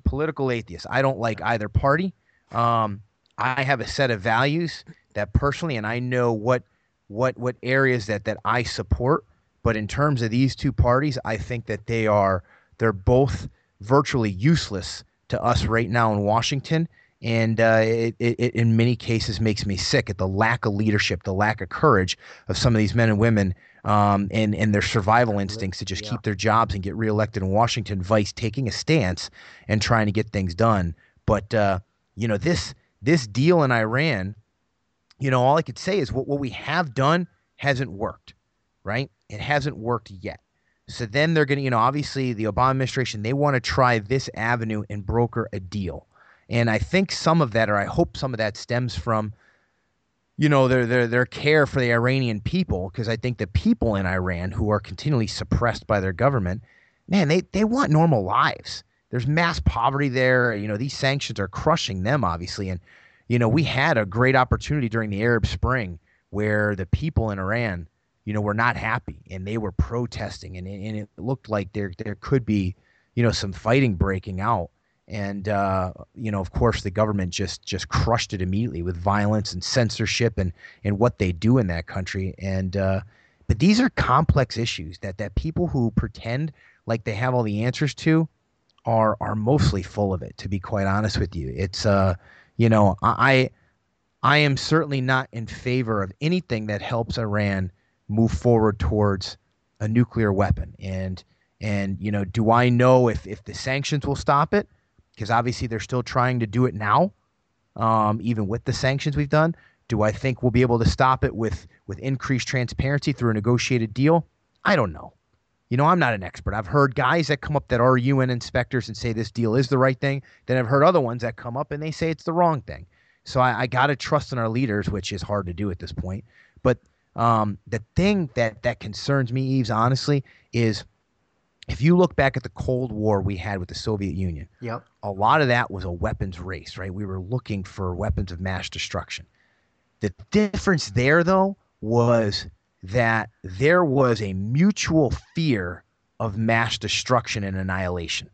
Political atheist. I don't like either party. Um, I have a set of values that personally, and I know what what what areas that that I support. But in terms of these two parties, I think that they are they're both virtually useless to us right now in Washington. And uh, it, it, in many cases, makes me sick at the lack of leadership, the lack of courage of some of these men and women, um, and and their survival instincts to just yeah. keep their jobs and get reelected in Washington. Vice taking a stance and trying to get things done. But uh, you know this this deal in Iran you know, all I could say is what, what we have done hasn't worked, right? It hasn't worked yet. So then they're going to, you know, obviously the Obama administration, they want to try this avenue and broker a deal. And I think some of that, or I hope some of that stems from, you know, their their their care for the Iranian people, because I think the people in Iran who are continually suppressed by their government, man, they they want normal lives. There's mass poverty there. You know, these sanctions are crushing them, obviously, and you know, we had a great opportunity during the Arab Spring where the people in Iran, you know, were not happy and they were protesting, and, and it looked like there there could be, you know, some fighting breaking out. And uh, you know, of course, the government just just crushed it immediately with violence and censorship and and what they do in that country. And uh, but these are complex issues that that people who pretend like they have all the answers to are are mostly full of it. To be quite honest with you, it's uh you know, I I am certainly not in favor of anything that helps Iran move forward towards a nuclear weapon. And and you know, do I know if if the sanctions will stop it? Because obviously they're still trying to do it now, um, even with the sanctions we've done. Do I think we'll be able to stop it with with increased transparency through a negotiated deal? I don't know. You know, I'm not an expert. I've heard guys that come up that are UN inspectors and say this deal is the right thing. Then I've heard other ones that come up and they say it's the wrong thing. So I, I got to trust in our leaders, which is hard to do at this point. But um, the thing that that concerns me, Yves, honestly, is if you look back at the Cold War we had with the Soviet Union, yep. a lot of that was a weapons race, right? We were looking for weapons of mass destruction. The difference there, though, was that there was a mutual fear of mass destruction and annihilation.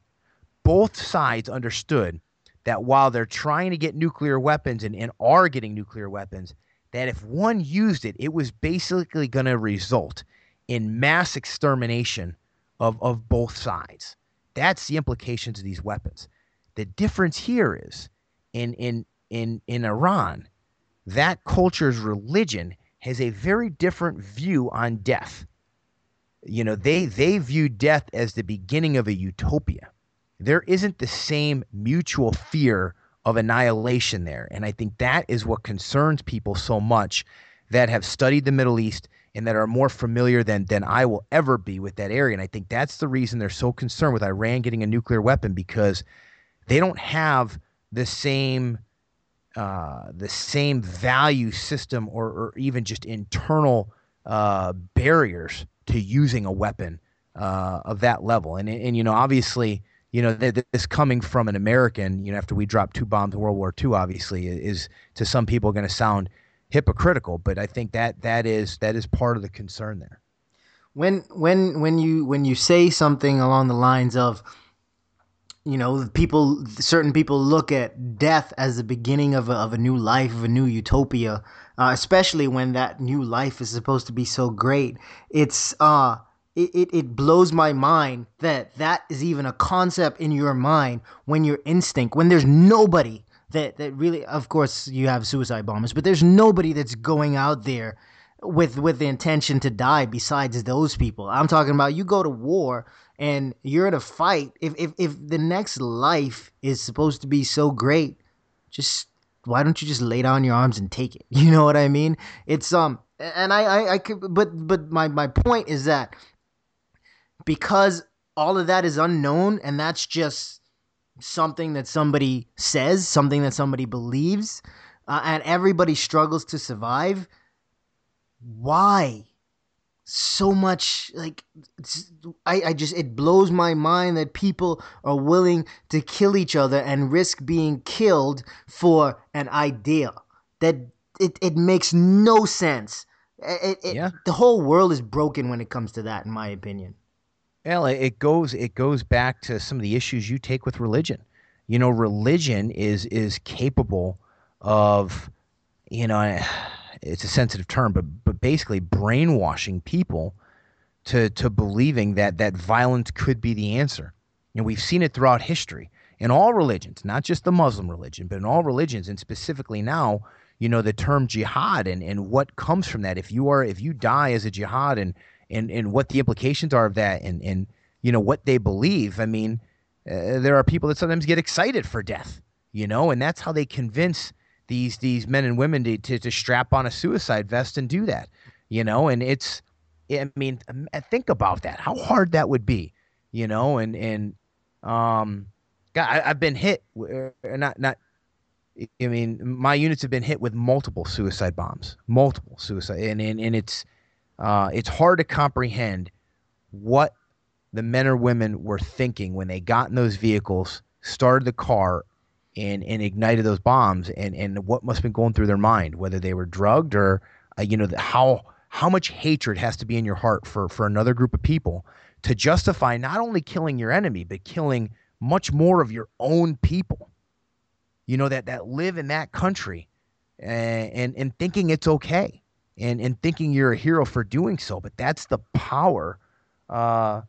Both sides understood that while they're trying to get nuclear weapons and, and are getting nuclear weapons, that if one used it, it was basically going to result in mass extermination of, of both sides. That's the implications of these weapons. The difference here is in, in, in, in Iran, that culture's religion has a very different view on death. You know, they, they view death as the beginning of a utopia there isn't the same mutual fear of annihilation there. And I think that is what concerns people so much that have studied the Middle East and that are more familiar than than I will ever be with that area. And I think that's the reason they're so concerned with Iran getting a nuclear weapon because they don't have the same uh, the same value system or, or even just internal uh, barriers to using a weapon uh, of that level. And and you know obviously you know, this coming from an American, you know, after we dropped two bombs in World War II, obviously, is to some people going to sound hypocritical. But I think that that is that is part of the concern there. When when when you when you say something along the lines of, you know, people, certain people look at death as the beginning of a, of a new life, of a new utopia, uh, especially when that new life is supposed to be so great. It's uh it, it, it blows my mind that that is even a concept in your mind when your instinct when there's nobody that that really of course you have suicide bombers but there's nobody that's going out there with with the intention to die besides those people. I'm talking about you go to war and you're in a fight. If if, if the next life is supposed to be so great just why don't you just lay down your arms and take it? You know what i mean? It's um and i i, I could but but my my point is that because all of that is unknown and that's just something that somebody says, something that somebody believes, uh, and everybody struggles to survive. Why? So much like I, I just it blows my mind that people are willing to kill each other and risk being killed for an idea that it, it makes no sense. It, it, yeah. The whole world is broken when it comes to that, in my opinion. Well, it goes it goes back to some of the issues you take with religion. You know, religion is is capable of, you know, it's a sensitive term, but but basically brainwashing people to to believing that that violence could be the answer. And we've seen it throughout history in all religions, not just the Muslim religion, but in all religions, and specifically now, you know, the term jihad and, and what comes from that. If you are if you die as a jihad and and and what the implications are of that and and you know what they believe. I mean, uh, there are people that sometimes get excited for death, you know, and that's how they convince these these men and women to, to, to strap on a suicide vest and do that, you know, and it's I mean, think about that. How hard that would be, you know, and and um, God, I, have been hit, uh, not not. I mean, my units have been hit with multiple suicide bombs, multiple suicide, and and, and it's uh, it's hard to comprehend what the men or women were thinking when they got in those vehicles, started the car, and, and ignited those bombs, and, and what must have been going through their mind, whether they were drugged or, uh, you know, how how much hatred has to be in your heart for for another group of people to justify not only killing your enemy but killing much more of your own people. You know that that live in that country and and, and thinking it's okay and and thinking you're a hero for doing so. But that's the power uh,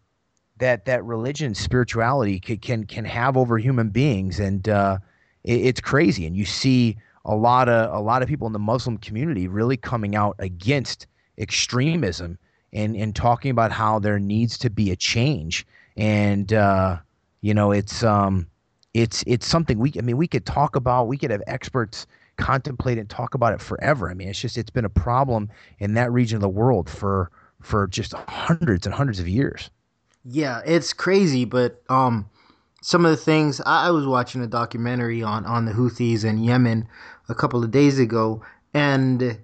that that religion, spirituality can can, can have over human beings, and uh, it, it's crazy. And you see a lot of a lot of people in the Muslim community really coming out against extremism and and talking about how there needs to be a change. And uh, you know, it's um, it's it's something we I mean we could talk about. We could have experts contemplate and talk about it forever. I mean, it's just it's been a problem in that region of the world for for just hundreds and hundreds of years. Yeah, it's crazy, but um, some of the things I, I was watching a documentary on on the Houthis in Yemen a couple of days ago, and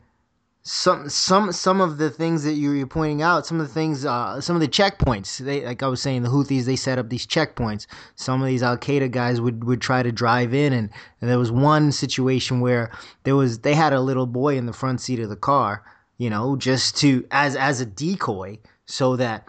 some some some of the things that you're pointing out, some of the things, uh, some of the checkpoints. They like I was saying, the Houthis they set up these checkpoints. Some of these Al Qaeda guys would would try to drive in, and, and there was one situation where there was they had a little boy in the front seat of the car, you know, just to as as a decoy, so that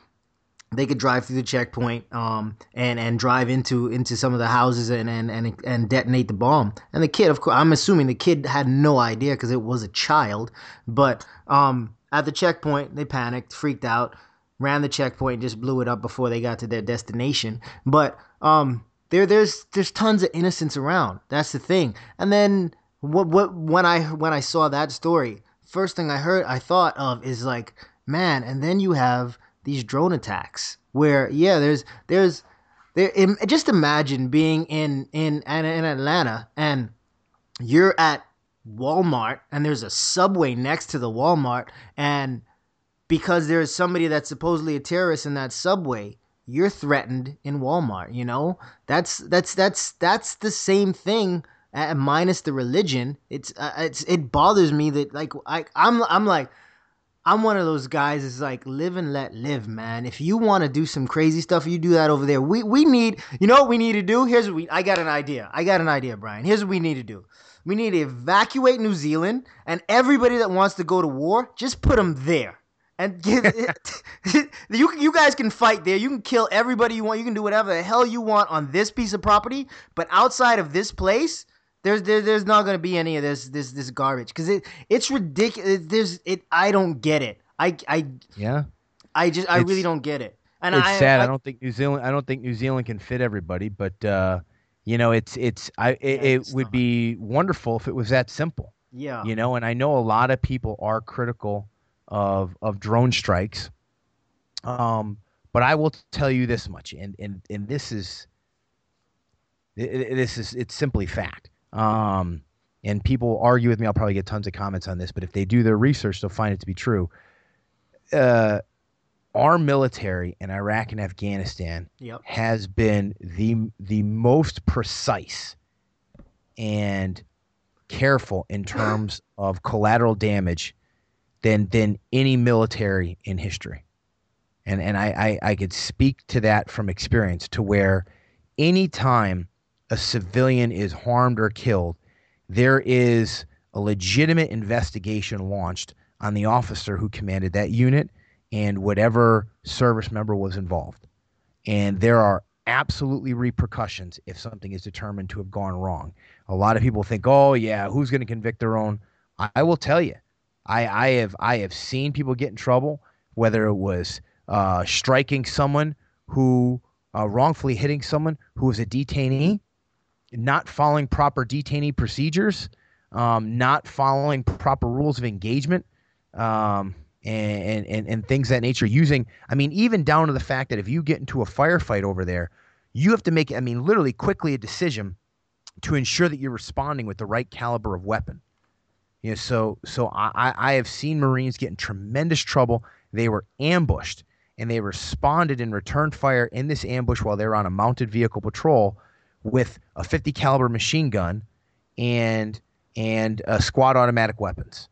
they could drive through the checkpoint um, and and drive into into some of the houses and and and, and detonate the bomb. And the kid, of course, I'm assuming the kid had no idea because it was a child. But um, at the checkpoint, they panicked, freaked out, ran the checkpoint, and just blew it up before they got to their destination. But um, there there's there's tons of innocence around. That's the thing. And then what what when I when I saw that story, first thing I heard I thought of is like, man. And then you have these drone attacks where yeah there's there's there just imagine being in in in Atlanta and you're at Walmart and there's a subway next to the Walmart and because there's somebody that's supposedly a terrorist in that subway you're threatened in Walmart you know? That's that's that's that's the same thing minus the religion. It's uh, it's it bothers me that like I I'm I'm like I'm one of those guys is like live and let live, man. If you want to do some crazy stuff, you do that over there. We we need, you know what we need to do? Here's what we I got an idea. I got an idea, Brian. Here's what we need to do. We need to evacuate New Zealand and everybody that wants to go to war, just put them there. And give you you guys can fight there. You can kill everybody you want. You can do whatever the hell you want on this piece of property, but outside of this place, there's there, there's not gonna be any of this this this garbage because it it's ridiculous. There's it. I don't get it. I I yeah. I just I it's, really don't get it. And it's I, sad. I, I, don't think New Zealand. I don't think New Zealand can fit everybody. But uh, you know, it's it's I it, yeah, it would not. be wonderful if it was that simple. Yeah. You know, and I know a lot of people are critical of of drone strikes. Um, but I will tell you this much, and and and this is this is it's simply fact. Um, and people argue with me. I'll probably get tons of comments on this, but if they do their research, they'll find it to be true. Uh, our military in Iraq and Afghanistan yep. has been the the most precise and careful in terms of collateral damage than than any military in history. And and I, I, I could speak to that from experience to where any time a civilian is harmed or killed, there is a legitimate investigation launched on the officer who commanded that unit and whatever service member was involved. And there are absolutely repercussions if something is determined to have gone wrong. A lot of people think, "Oh yeah, who's going to convict their own?" I, I, will tell you, I, I have I have seen people get in trouble, whether it was uh, striking someone who uh, wrongfully hitting someone who was a detainee, not following proper detainee procedures, um, not following proper rules of engagement, um, and, and, and things that nature. Using, I mean, even down to the fact that if you get into a firefight over there, you have to make, I mean, literally quickly a decision to ensure that you're responding with the right caliber of weapon. You know, so so I, I have seen Marines get in tremendous trouble. They were ambushed and they responded and returned fire in this ambush while they were on a mounted vehicle patrol with a 50 caliber machine gun and and uh, squad automatic weapons,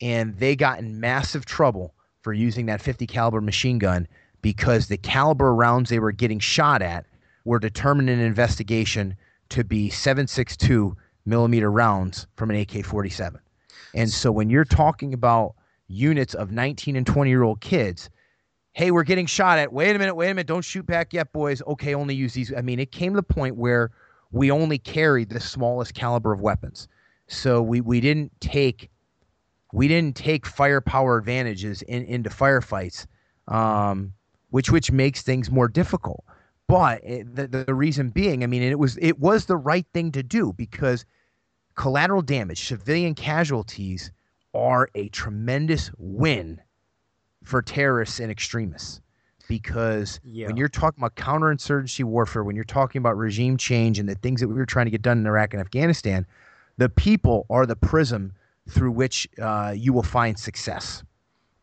and they got in massive trouble for using that 50 caliber machine gun because the caliber rounds they were getting shot at were determined in an investigation to be 7.62 millimeter rounds from an AK-47. And so when you're talking about units of 19 and 20 year old kids hey, we're getting shot at. Wait a minute, wait a minute. Don't shoot back yet, boys. Okay, only use these. I mean, it came to the point where we only carried the smallest caliber of weapons. So we, we didn't take we didn't take firepower advantages in, into firefights, um, which which makes things more difficult. But it, the, the reason being, I mean, it was it was the right thing to do because collateral damage, civilian casualties are a tremendous win for terrorists and extremists because Yeah. when you're talking about counterinsurgency warfare, when you're talking about regime change and the things that we were trying to get done in Iraq and Afghanistan, the people are the prism through which uh, you will find success.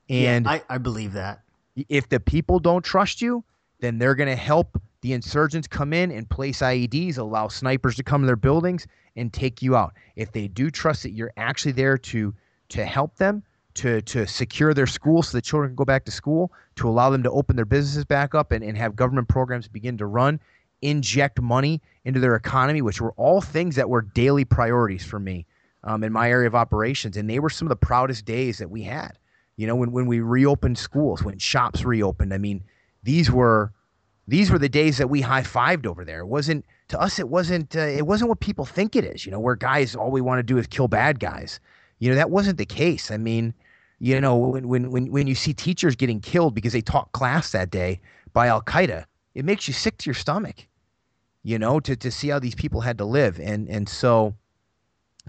And I, I believe that. if the people don't trust you, then they're going to help the insurgents come in and place IEDs, allow snipers to come to their buildings and take you out. If they do trust that you're actually there to to help them, to to secure their schools so the children can go back to school, to allow them to open their businesses back up and, and have government programs begin to run, inject money into their economy, which were all things that were daily priorities for me um, in my area of operations. And they were some of the proudest days that we had. You know, when, when we reopened schools, when shops reopened, I mean, these were these were the days that we high fived over there. It wasn't to us. It wasn't. Uh, it wasn't what people think it is. You know, where guys all we want to do is kill bad guys. You know, that wasn't the case. I mean, you know, when when when when you see teachers getting killed because they taught class that day by Al Qaeda, it makes you sick to your stomach. You know, to to see how these people had to live, and and so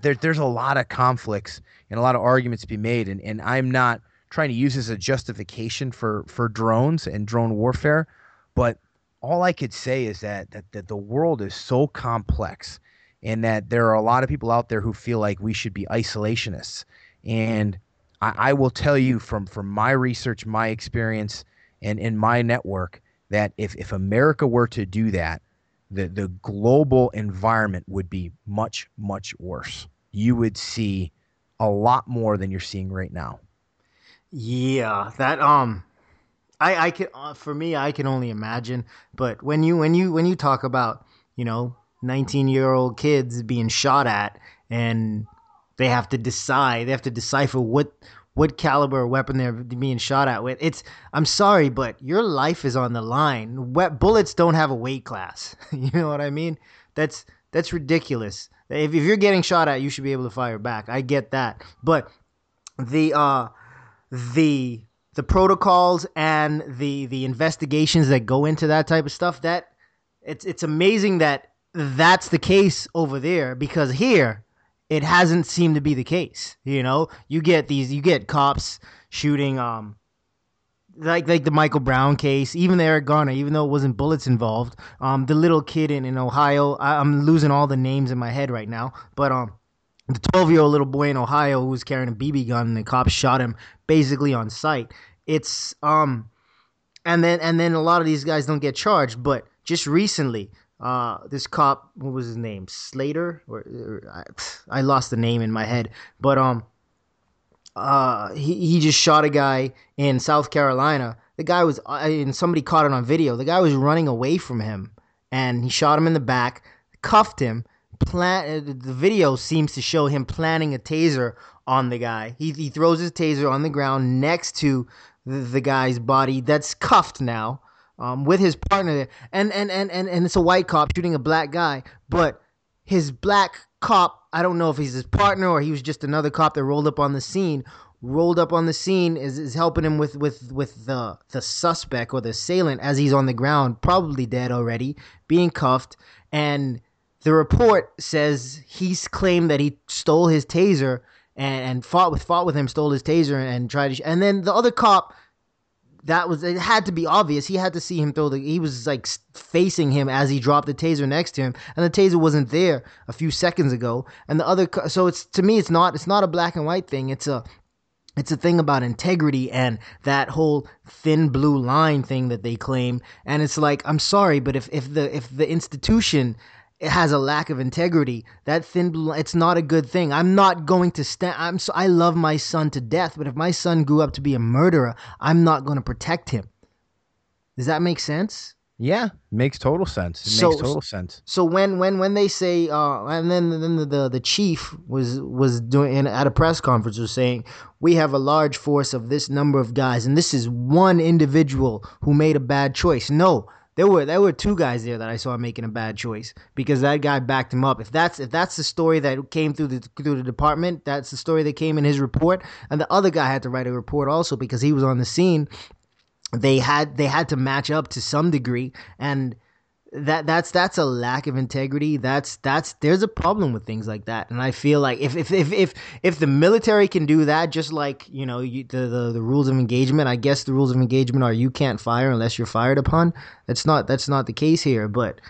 there, there's a lot of conflicts and a lot of arguments to be made, and and I'm not trying to use this as a justification for for drones and drone warfare, but all I could say is that that, that the world is so complex and that there are a lot of people out there who feel like we should be isolationists. And I, I will tell you from from my research, my experience, and in my network that if, if America were to do that, the, the global environment would be much, much worse. You would see a lot more than you're seeing right now. Yeah, that um, I I can uh, for me I can only imagine. But when you when you when you talk about you know nineteen year old kids being shot at and they have to decide they have to decipher what what caliber weapon they're being shot at with. It's I'm sorry, but your life is on the line. Bullets don't have a weight class. you know what I mean? That's that's ridiculous. If, if you're getting shot at, you should be able to fire back. I get that, but the uh the the protocols and the the investigations that go into that type of stuff that it's it's amazing that that's the case over there because here it hasn't seemed to be the case you know you get these you get cops shooting um like like the Michael Brown case, even the Eric Garner, even though it wasn't bullets involved, um, the little kid in, in Ohio, I, I'm losing all the names in my head right now, but um, the 12 year old little boy in Ohio who was carrying a BB gun and the cops shot him basically on sight. It's um and then and then a lot of these guys don't get charged, but just recently uh this cop what was his name? Slater or, or I, I lost the name in my head, but um uh he, he just shot a guy in South Carolina. The guy was uh, and somebody caught it on video. The guy was running away from him and he shot him in the back, cuffed him plan the video seems to show him planning a taser on the guy. He he throws his taser on the ground next to the, the guy's body that's cuffed now, um, with his partner there. And, and and and and it's a white cop shooting a black guy, but his black cop, I don't know if he's his partner or he was just another cop that rolled up on the scene. Rolled up on the scene is, is helping him with, with, with the the suspect or the assailant as he's on the ground, probably dead already, being cuffed, and the report says he's claimed that he stole his taser and, and fought with fought with him, stole his taser and tried to. Sh- and then the other cop, that was it had to be obvious. He had to see him throw the. He was like facing him as he dropped the taser next to him, and the taser wasn't there a few seconds ago. And the other, so it's to me, it's not it's not a black and white thing. It's a it's a thing about integrity and that whole thin blue line thing that they claim and it's like i'm sorry but if, if the if the institution it has a lack of integrity. That thin blue it's not a good thing. I'm not going to stand i'm so i love my son to death but if my son grew up to be a murderer i'm not going to protect him. Does that make sense? Yeah, makes total sense. It So- makes total sense. so when when when they say uh and then then the the, the chief was was doing at a press conference was saying we have a large force of this number of guys and this is one individual who made a bad choice. No there were there were two guys there that I saw making a bad choice because that guy backed him up. If that's if that's the story that came through the through the department that's the story that came in his report. And the other guy had to write a report also because he was on the scene. They had they had to match up to some degree. And that that's that's a lack of integrity. That's that's there's a problem with things like that. And i feel like if if if if, if the military can do that just like you know you, the, the the rules of engagement i guess the rules of engagement are you can't fire unless you're fired upon. That's not that's not the case here. But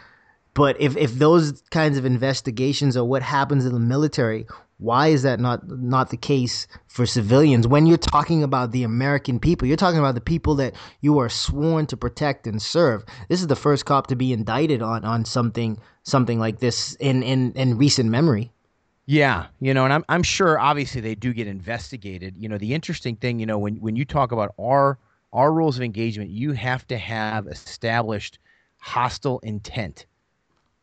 but if if those kinds of investigations are what happens in the military why is that not not the case for civilians when you're talking about the American people? You're talking about the people that you are sworn to protect and serve. This is the first cop to be indicted on on something something like this in in in recent memory. Yeah, you know, and I'm I'm sure obviously they do get investigated. You know, the interesting thing, you know, when when you talk about our our rules of engagement, you have to have established hostile intent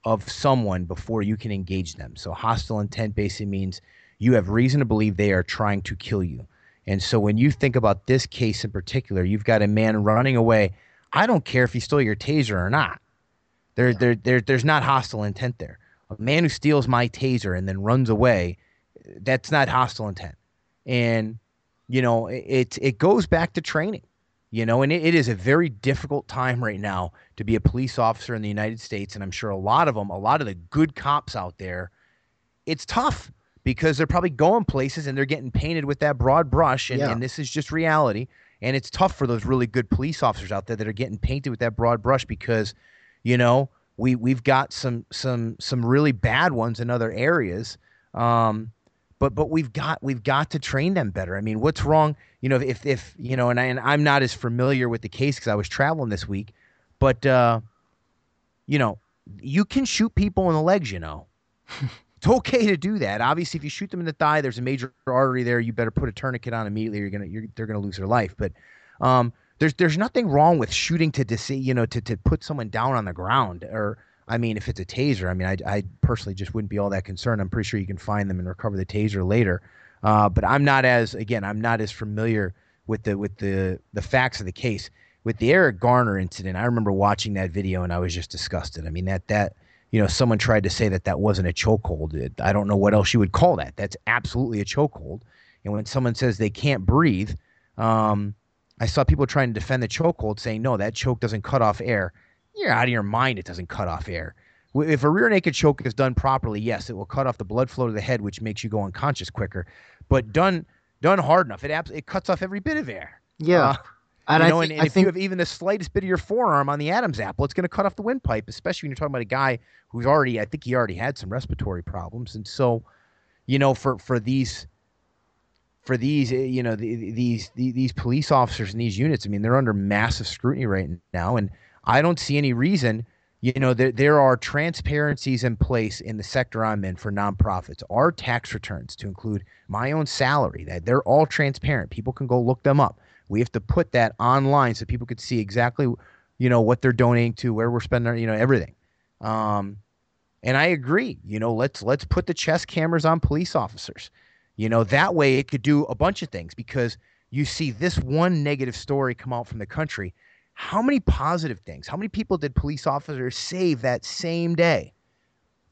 of someone before you can engage them. So hostile intent basically means you have reason to believe they are trying to kill you. And so when you think about this case in particular, you've got a man running away. I don't care if he stole your taser or not. There, there, there, there's not hostile intent there. A man who steals my taser and then runs away, that's not hostile intent. And you know, it it goes back to training you know and it, it is a very difficult time right now to be a police officer in the united states and i'm sure a lot of them a lot of the good cops out there it's tough because they're probably going places and they're getting painted with that broad brush and, yeah. and this is just reality and it's tough for those really good police officers out there that are getting painted with that broad brush because you know we we've got some some some really bad ones in other areas um, but but we've got we've got to train them better. I mean, what's wrong? You know, if if you know, and I and I'm not as familiar with the case because I was traveling this week, but uh, you know, you can shoot people in the legs. You know, it's okay to do that. Obviously, if you shoot them in the thigh, there's a major artery there. You better put a tourniquet on immediately. You're gonna you're, they're gonna lose their life. But um, there's there's nothing wrong with shooting to dis- you know to to put someone down on the ground or I mean, if it's a taser, I mean, I, I personally just wouldn't be all that concerned. I'm pretty sure you can find them and recover the taser later. Uh, but I'm not as again, I'm not as familiar with the with the the facts of the case. With the Eric Garner incident, I remember watching that video and I was just disgusted. I mean, that that you know, someone tried to say that that wasn't a chokehold. I don't know what else you would call that. That's absolutely a chokehold. And when someone says they can't breathe, um, I saw people trying to defend the chokehold, saying no, that choke doesn't cut off air you're out of your mind. It doesn't cut off air. If a rear naked choke is done properly, yes, it will cut off the blood flow to the head, which makes you go unconscious quicker. But done done hard enough, it abs- it cuts off every bit of air. Yeah. Uh, and, you know, and, and if think... you have even the slightest bit of your forearm on the Adam's apple, it's going to cut off the windpipe, especially when you're talking about a guy who's already, I think he already had some respiratory problems. And so, you know, for, for these, for these, eh, you know, the, these, the, these police officers and these units, I mean, they're under massive scrutiny right now. And, I don't see any reason. You know, there, there are transparencies in place in the sector I'm in for nonprofits. Our tax returns, to include my own salary, that they're all transparent. People can go look them up. We have to put that online so people could see exactly, you know, what they're donating to, where we're spending, you know, everything. Um, and I agree. You know, let's let's put the chest cameras on police officers. You know, that way it could do a bunch of things because you see this one negative story come out from the country how many positive things, how many people did police officers save that same day?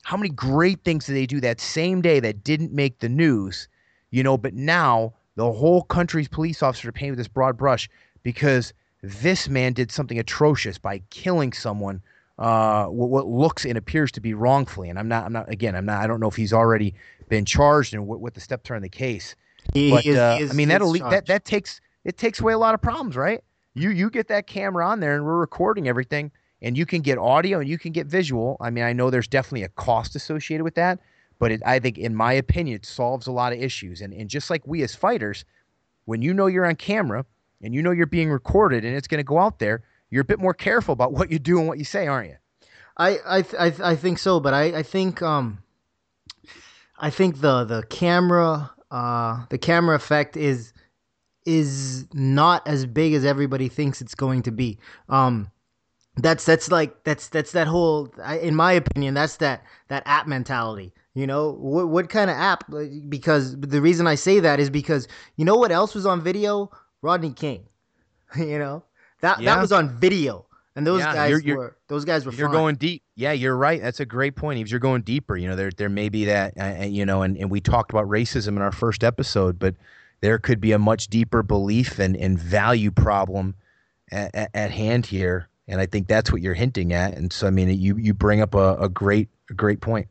How many great things did they do that same day that didn't make the news? You know, but now the whole country's police officers are painted with this broad brush because this man did something atrocious by killing someone uh, what, what, looks and appears to be wrongfully. And I'm not, I'm not, again, I'm not, I don't know if he's already been charged and what, what the steps are in the case. He, but, is, uh, I mean, that that, that takes, it takes away a lot of problems, right? You you get that camera on there and we're recording everything and you can get audio and you can get visual. I mean, I know there's definitely a cost associated with that, but it, I think, in my opinion, it solves a lot of issues. And, and just like we as fighters, when you know you're on camera and you know you're being recorded and it's going to go out there, you're a bit more careful about what you do and what you say, aren't you? I I I, I think so, but I I think um I think the the camera uh the camera effect is is not as big as everybody thinks it's going to be. Um, that's that's like that's that's that whole in my opinion that's that that app mentality you know what what kind of app because the reason i say that is because you know what else was on video rodney king you know that yeah. that was on video and those yeah, guys you're, you're, were those guys were you're fine. going deep yeah you're right that's a great point Yves. you're going deeper you know there there may be that uh, you know and, and we talked about racism in our first episode but there could be a much deeper belief and, and value problem at, at, at hand here. and I think that's what you're hinting at. And so, I mean, you you bring up a, a great a great point.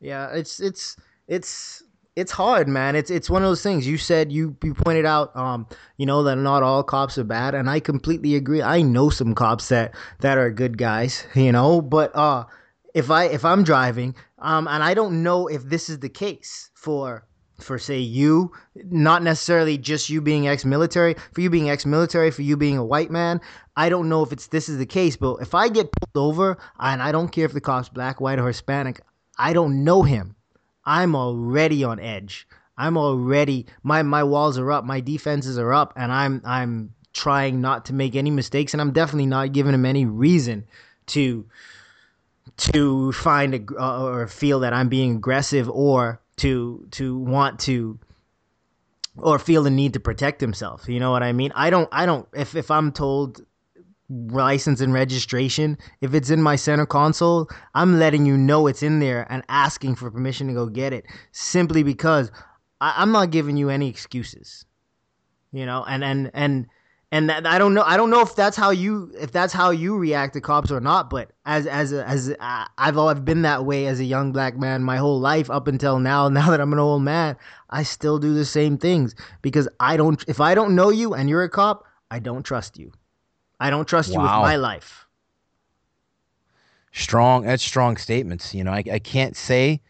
Yeah, it's it's it's it's hard, man. It's it's one of those things. You said you you pointed out, um, you know, that not all cops are bad, and I completely agree. I know some cops that that are good guys, you know, but uh, if I if I'm driving, um, and I don't know if this is the case for for say you, not necessarily just you being ex-military, for you being ex-military, for you being a white man. I don't know if it's this is the case, but if I get pulled over and I don't care if the cop's black, white, or Hispanic, I don't know him. I'm already on edge. I'm already my my walls are up, my defenses are up, and I'm I'm trying not to make any mistakes, and I'm definitely not giving him any reason to to find a, uh, or feel that I'm being aggressive or to to want to or feel the need to protect himself. You know what I mean? I don't I don't if if I'm told license and registration, if it's in my center console, I'm letting you know it's in there and asking for permission to go get it simply because I, am not giving you any excuses. You know, and and and and that, I don't know. I don't know if that's how you if that's how you react to cops or not. But as as as uh, I've I've been that way as a young black man my whole life up until now. Now that I'm an old man, I still do the same things because I don't. If I don't know you and you're a cop, I don't trust you. I don't trust wow. you with my life. Strong. That's strong statements. You know, I, I can't say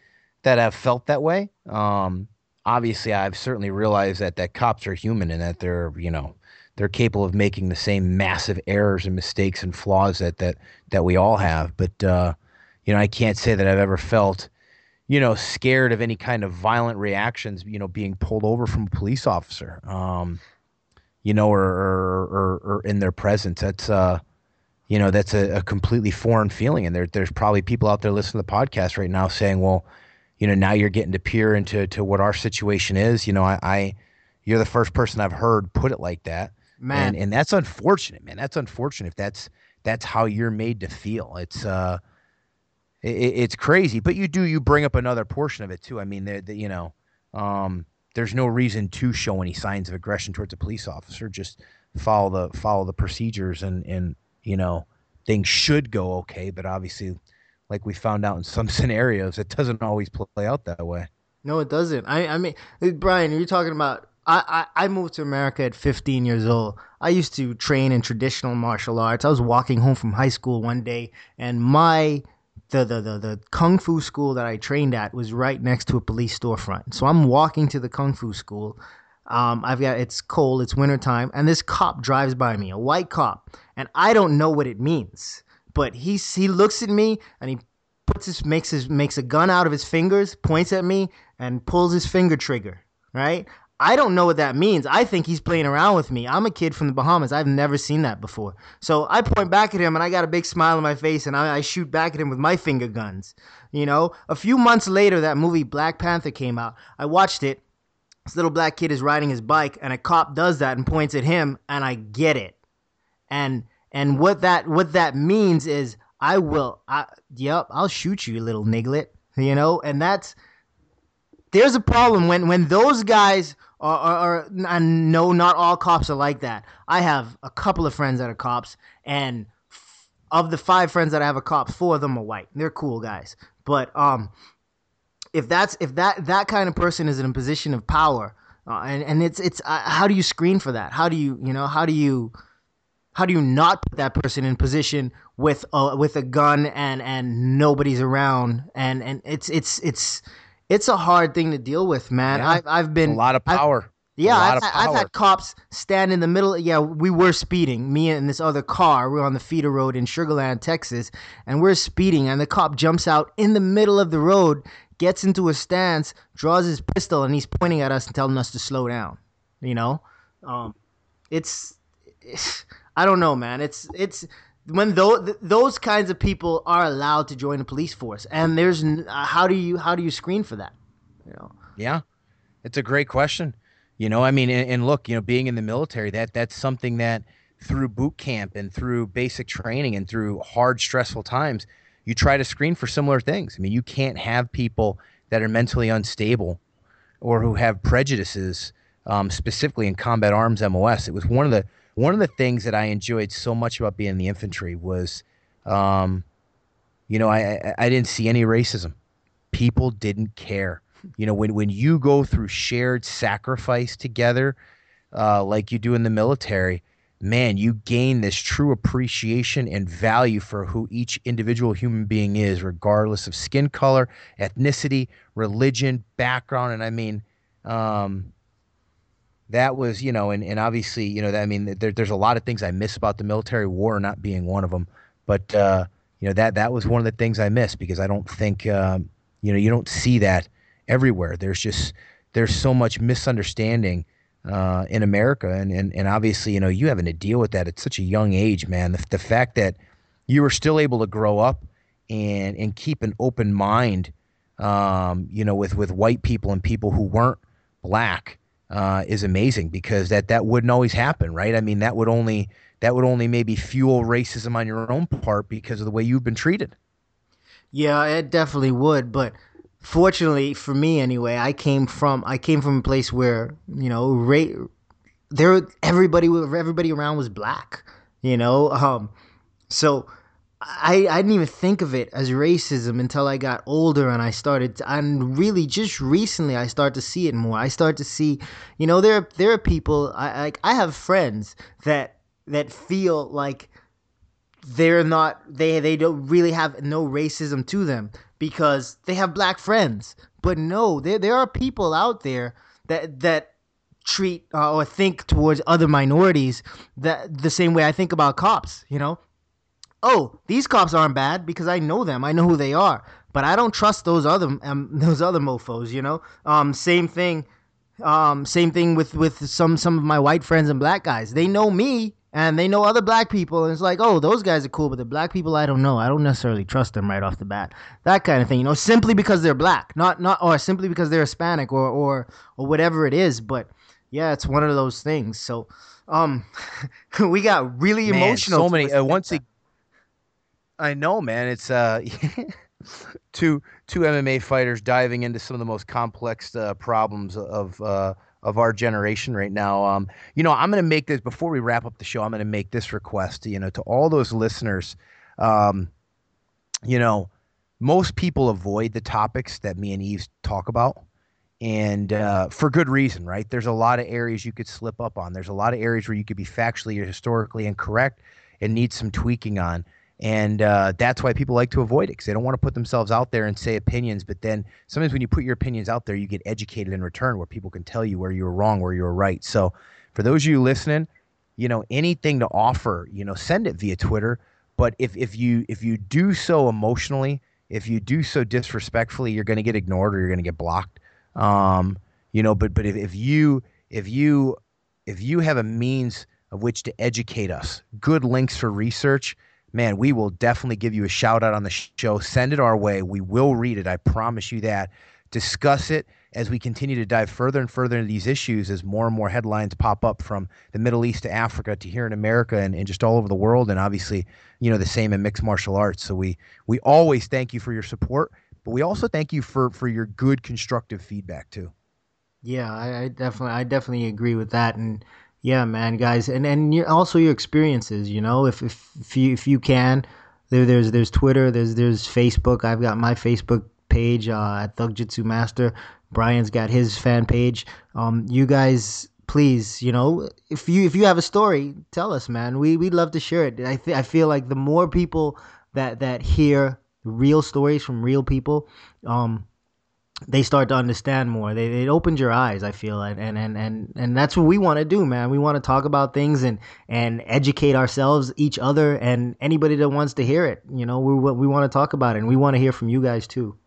that I've felt that way. Um, obviously, I've certainly realized that that cops are human and that they're you know they're capable of making the same massive errors and mistakes and flaws that that that we all have. But uh, you know, I can't say that I've ever felt you know scared of any kind of violent reactions. You know, being pulled over from a police officer. Um, you know, or or, or, or in their presence. That's uh, you know, that's a, a completely foreign feeling. And there there's probably people out there listening to the podcast right now saying, well, you know, now you're getting to peer into to what our situation is. You know, I, I you're the first person I've heard put it like that man. And, and that's unfortunate, man. That's unfortunate if that's that's how you're made to feel. It's uh, it, it's crazy. But you do you bring up another portion of it too. I mean, the, the, you know, um, there's no reason to show any signs of aggression towards a police officer. Just follow the follow the procedures, and and you know things should go okay. But obviously, like we found out in some scenarios, it doesn't always play out that way. No, it doesn't. I I mean, Brian, you're talking about I, I, moved to America at 15 years old. I used to train in traditional martial arts. I was walking home from high school one day, and my the, the, the, the kung fu school that I trained at was right next to a police storefront. So I'm walking to the kung fu school. Um, I've got it's cold, it's wintertime, and this cop drives by me, a white cop, and I don't know what it means. But he he looks at me and he puts his makes his makes a gun out of his fingers, points at me, and pulls his finger trigger. Right? I don't know what that means. I think he's playing around with me. I'm a kid from the Bahamas. I've never seen that before. So I point back at him and I got a big smile on my face and I, I, shoot back at him with my finger guns. You know, a few months later, that movie Black Panther came out. I watched it. This little black kid is riding his bike and a cop does that and points at him and I get it. And and what that what that means is I will I yep, I'll shoot you, little niglet. You know, and that's there's a problem when when those guys are, are, and no, not all cops are like that. I have a couple of friends that are cops, and of the five friends that I have a cop, four of them are white. They're cool guys. But um, if that's if that that kind of person is in a position of power, uh, and and it's it's uh, how do you screen for that? How do you you know how do you how do you not put that person in position with a with a gun and and nobody's around and and it's it's it's it's a hard thing to deal with, man. Yeah. I've I've been a lot of power. I've, yeah, I've, I've, had cops stand in the middle. Yeah, we were speeding. Me and this other car. We are on the feeder road in Sugar Land, Texas, and we're speeding. And the cop jumps out in the middle of the road, gets into a stance, draws his pistol, and he's pointing at us and telling us to slow down. You know, um, it's, it's I don't know, man. It's it's when those those kinds of people are allowed to join the police force, and there's uh, how do you how do you screen for that? You know. Yeah, it's a great question. You know, I mean, and, and look, you know, being in the military, that that's something that through boot camp and through basic training and through hard, stressful times, you try to screen for similar things. I mean, you can't have people that are mentally unstable or who have prejudices, um, specifically in combat arms MOS. It was one of the one of the things that I enjoyed so much about being in the infantry was, um, you know, I, I, didn't see any racism. People didn't care. You know, when when you go through shared sacrifice together, uh, like you do in the military, man, you gain this true appreciation and value for who each individual human being is, regardless of skin color, ethnicity, religion, background. And I mean, um, that was, you know, and, and obviously, you know, I mean, there, there's a lot of things I miss about the military war not being one of them. But, uh, you know, that, that was one of the things I miss because I don't think, um, you know, you don't see that everywhere. There's just, there's so much misunderstanding uh, in America, and, and and obviously, you know, you having to deal with that at such a young age, man. The, the fact that you were still able to grow up and and keep an open mind, um, you know, with with white people and people who weren't black, uh, is amazing because that that wouldn't always happen, right? I mean, that would only that would only maybe fuel racism on your own part because of the way you've been treated. Yeah, it definitely would, but fortunately for me anyway, I came from I came from a place where you know ra- there everybody everybody around was black, you know, um, so I I didn't even think of it as racism until I got older and I started to, and really just recently I start to see it more. I start to see, you know, there there are people I like I have friends that that feel like they're not they they don't really have no racism to them because they have black friends. But no, there there are people out there that that treat uh, or think towards other minorities that the same way I think about cops. You know, oh, these cops aren't bad because I know them. I know who they are. But I don't trust those other um, those other mofo's. You know, um, same thing. Um, same thing with with some some of my white friends and black guys. They know me and they know other black people and it's like oh those guys are cool but the black people i don't know i don't necessarily trust them right off the bat that kind of thing you know simply because they're black not not or simply because they're hispanic or or or whatever it is but yeah it's one of those things so um we got really man, emotional so many uh, once it, i know man it's uh two two mma fighters diving into some of the most complex uh, problems of uh of our generation right now. Um, you know, I'm going to make this before we wrap up the show. I'm going to make this request, you know, to all those listeners. Um, you know, most people avoid the topics that me and Yves talk about, and uh, for good reason, right? There's a lot of areas you could slip up on. There's a lot of areas where you could be factually or historically incorrect and need some tweaking on and uh, that's why people like to avoid it because they don't want to put themselves out there and say opinions but then sometimes when you put your opinions out there you get educated in return where people can tell you where you were wrong where you were right. So for those of you listening you know anything to offer you know send it via twitter. But if, if you if you do so emotionally if you do so disrespectfully you're going to get ignored or you're going to get blocked. Um, you know but but if, if you if you if you have a means of which to educate us good links for research man, we will definitely give you a shout out on the show. Send it our way. We will read it. I promise you that. Discuss it as we continue to dive further and further into these issues as more and more headlines pop up from the Middle East to Africa to here in America and, and just all over the world. And obviously, you know, the same in mixed martial arts. So we we always thank you for your support, but we also thank you for for your good constructive feedback too. Yeah, I, I definitely I definitely agree with that. And yeah, man, guys, and and also your experiences. You know, if if if you if you can, there there's there's Twitter, there's there's Facebook. I've got my Facebook page uh, at Thug Jitsu Master. Brian's got his fan page. Um, you guys, please, you know, if you if you have a story, tell us, man. We we'd love to share it. I th- I feel like the more people that that hear real stories from real people, um, they start to understand more. They it opened your eyes. I feel and and and and, and that's what we want to do, man. We want to talk about things and and educate ourselves, each other, and anybody that wants to hear it. You know, we we want to talk about it, and we want to hear from you guys too.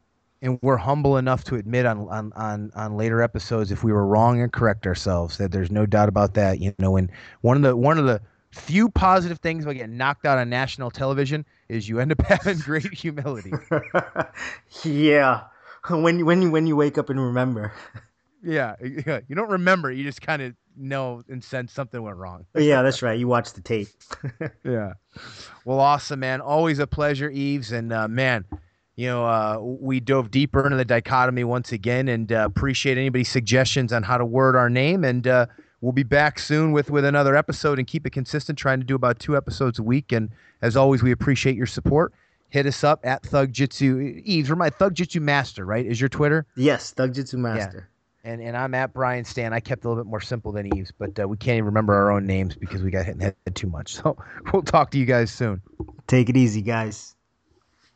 And we're humble enough to admit on, on on on later episodes if we were wrong and correct ourselves. That there's no doubt about that. You know, and one of the one of the few positive things about getting knocked out on national television is you end up having great humility. yeah when you when you when you wake up and remember. Yeah. You don't remember. You just kind of know and sense something went wrong. yeah, that's right. You watch the tape. yeah. Well, awesome, man. Always a pleasure, Yves, And uh, man, you know, uh, we dove deeper into the dichotomy once again, and uh, appreciate anybody's suggestions on how to word our name. And uh, we'll be back soon with with another episode and keep it consistent, trying to do about two episodes a week. And as always, we appreciate your support. Hit us up at Thug Jitsu. Yves, my Thug Jitsu Master, right? Is your Twitter? Yes, Thug Jitsu Master. Yeah. And and I'm at Brian Stann. I kept a little bit more simple than Yves, but uh, we can't even remember our own names because we got hit in the head too much. So we'll talk to you guys soon. Take it easy, guys.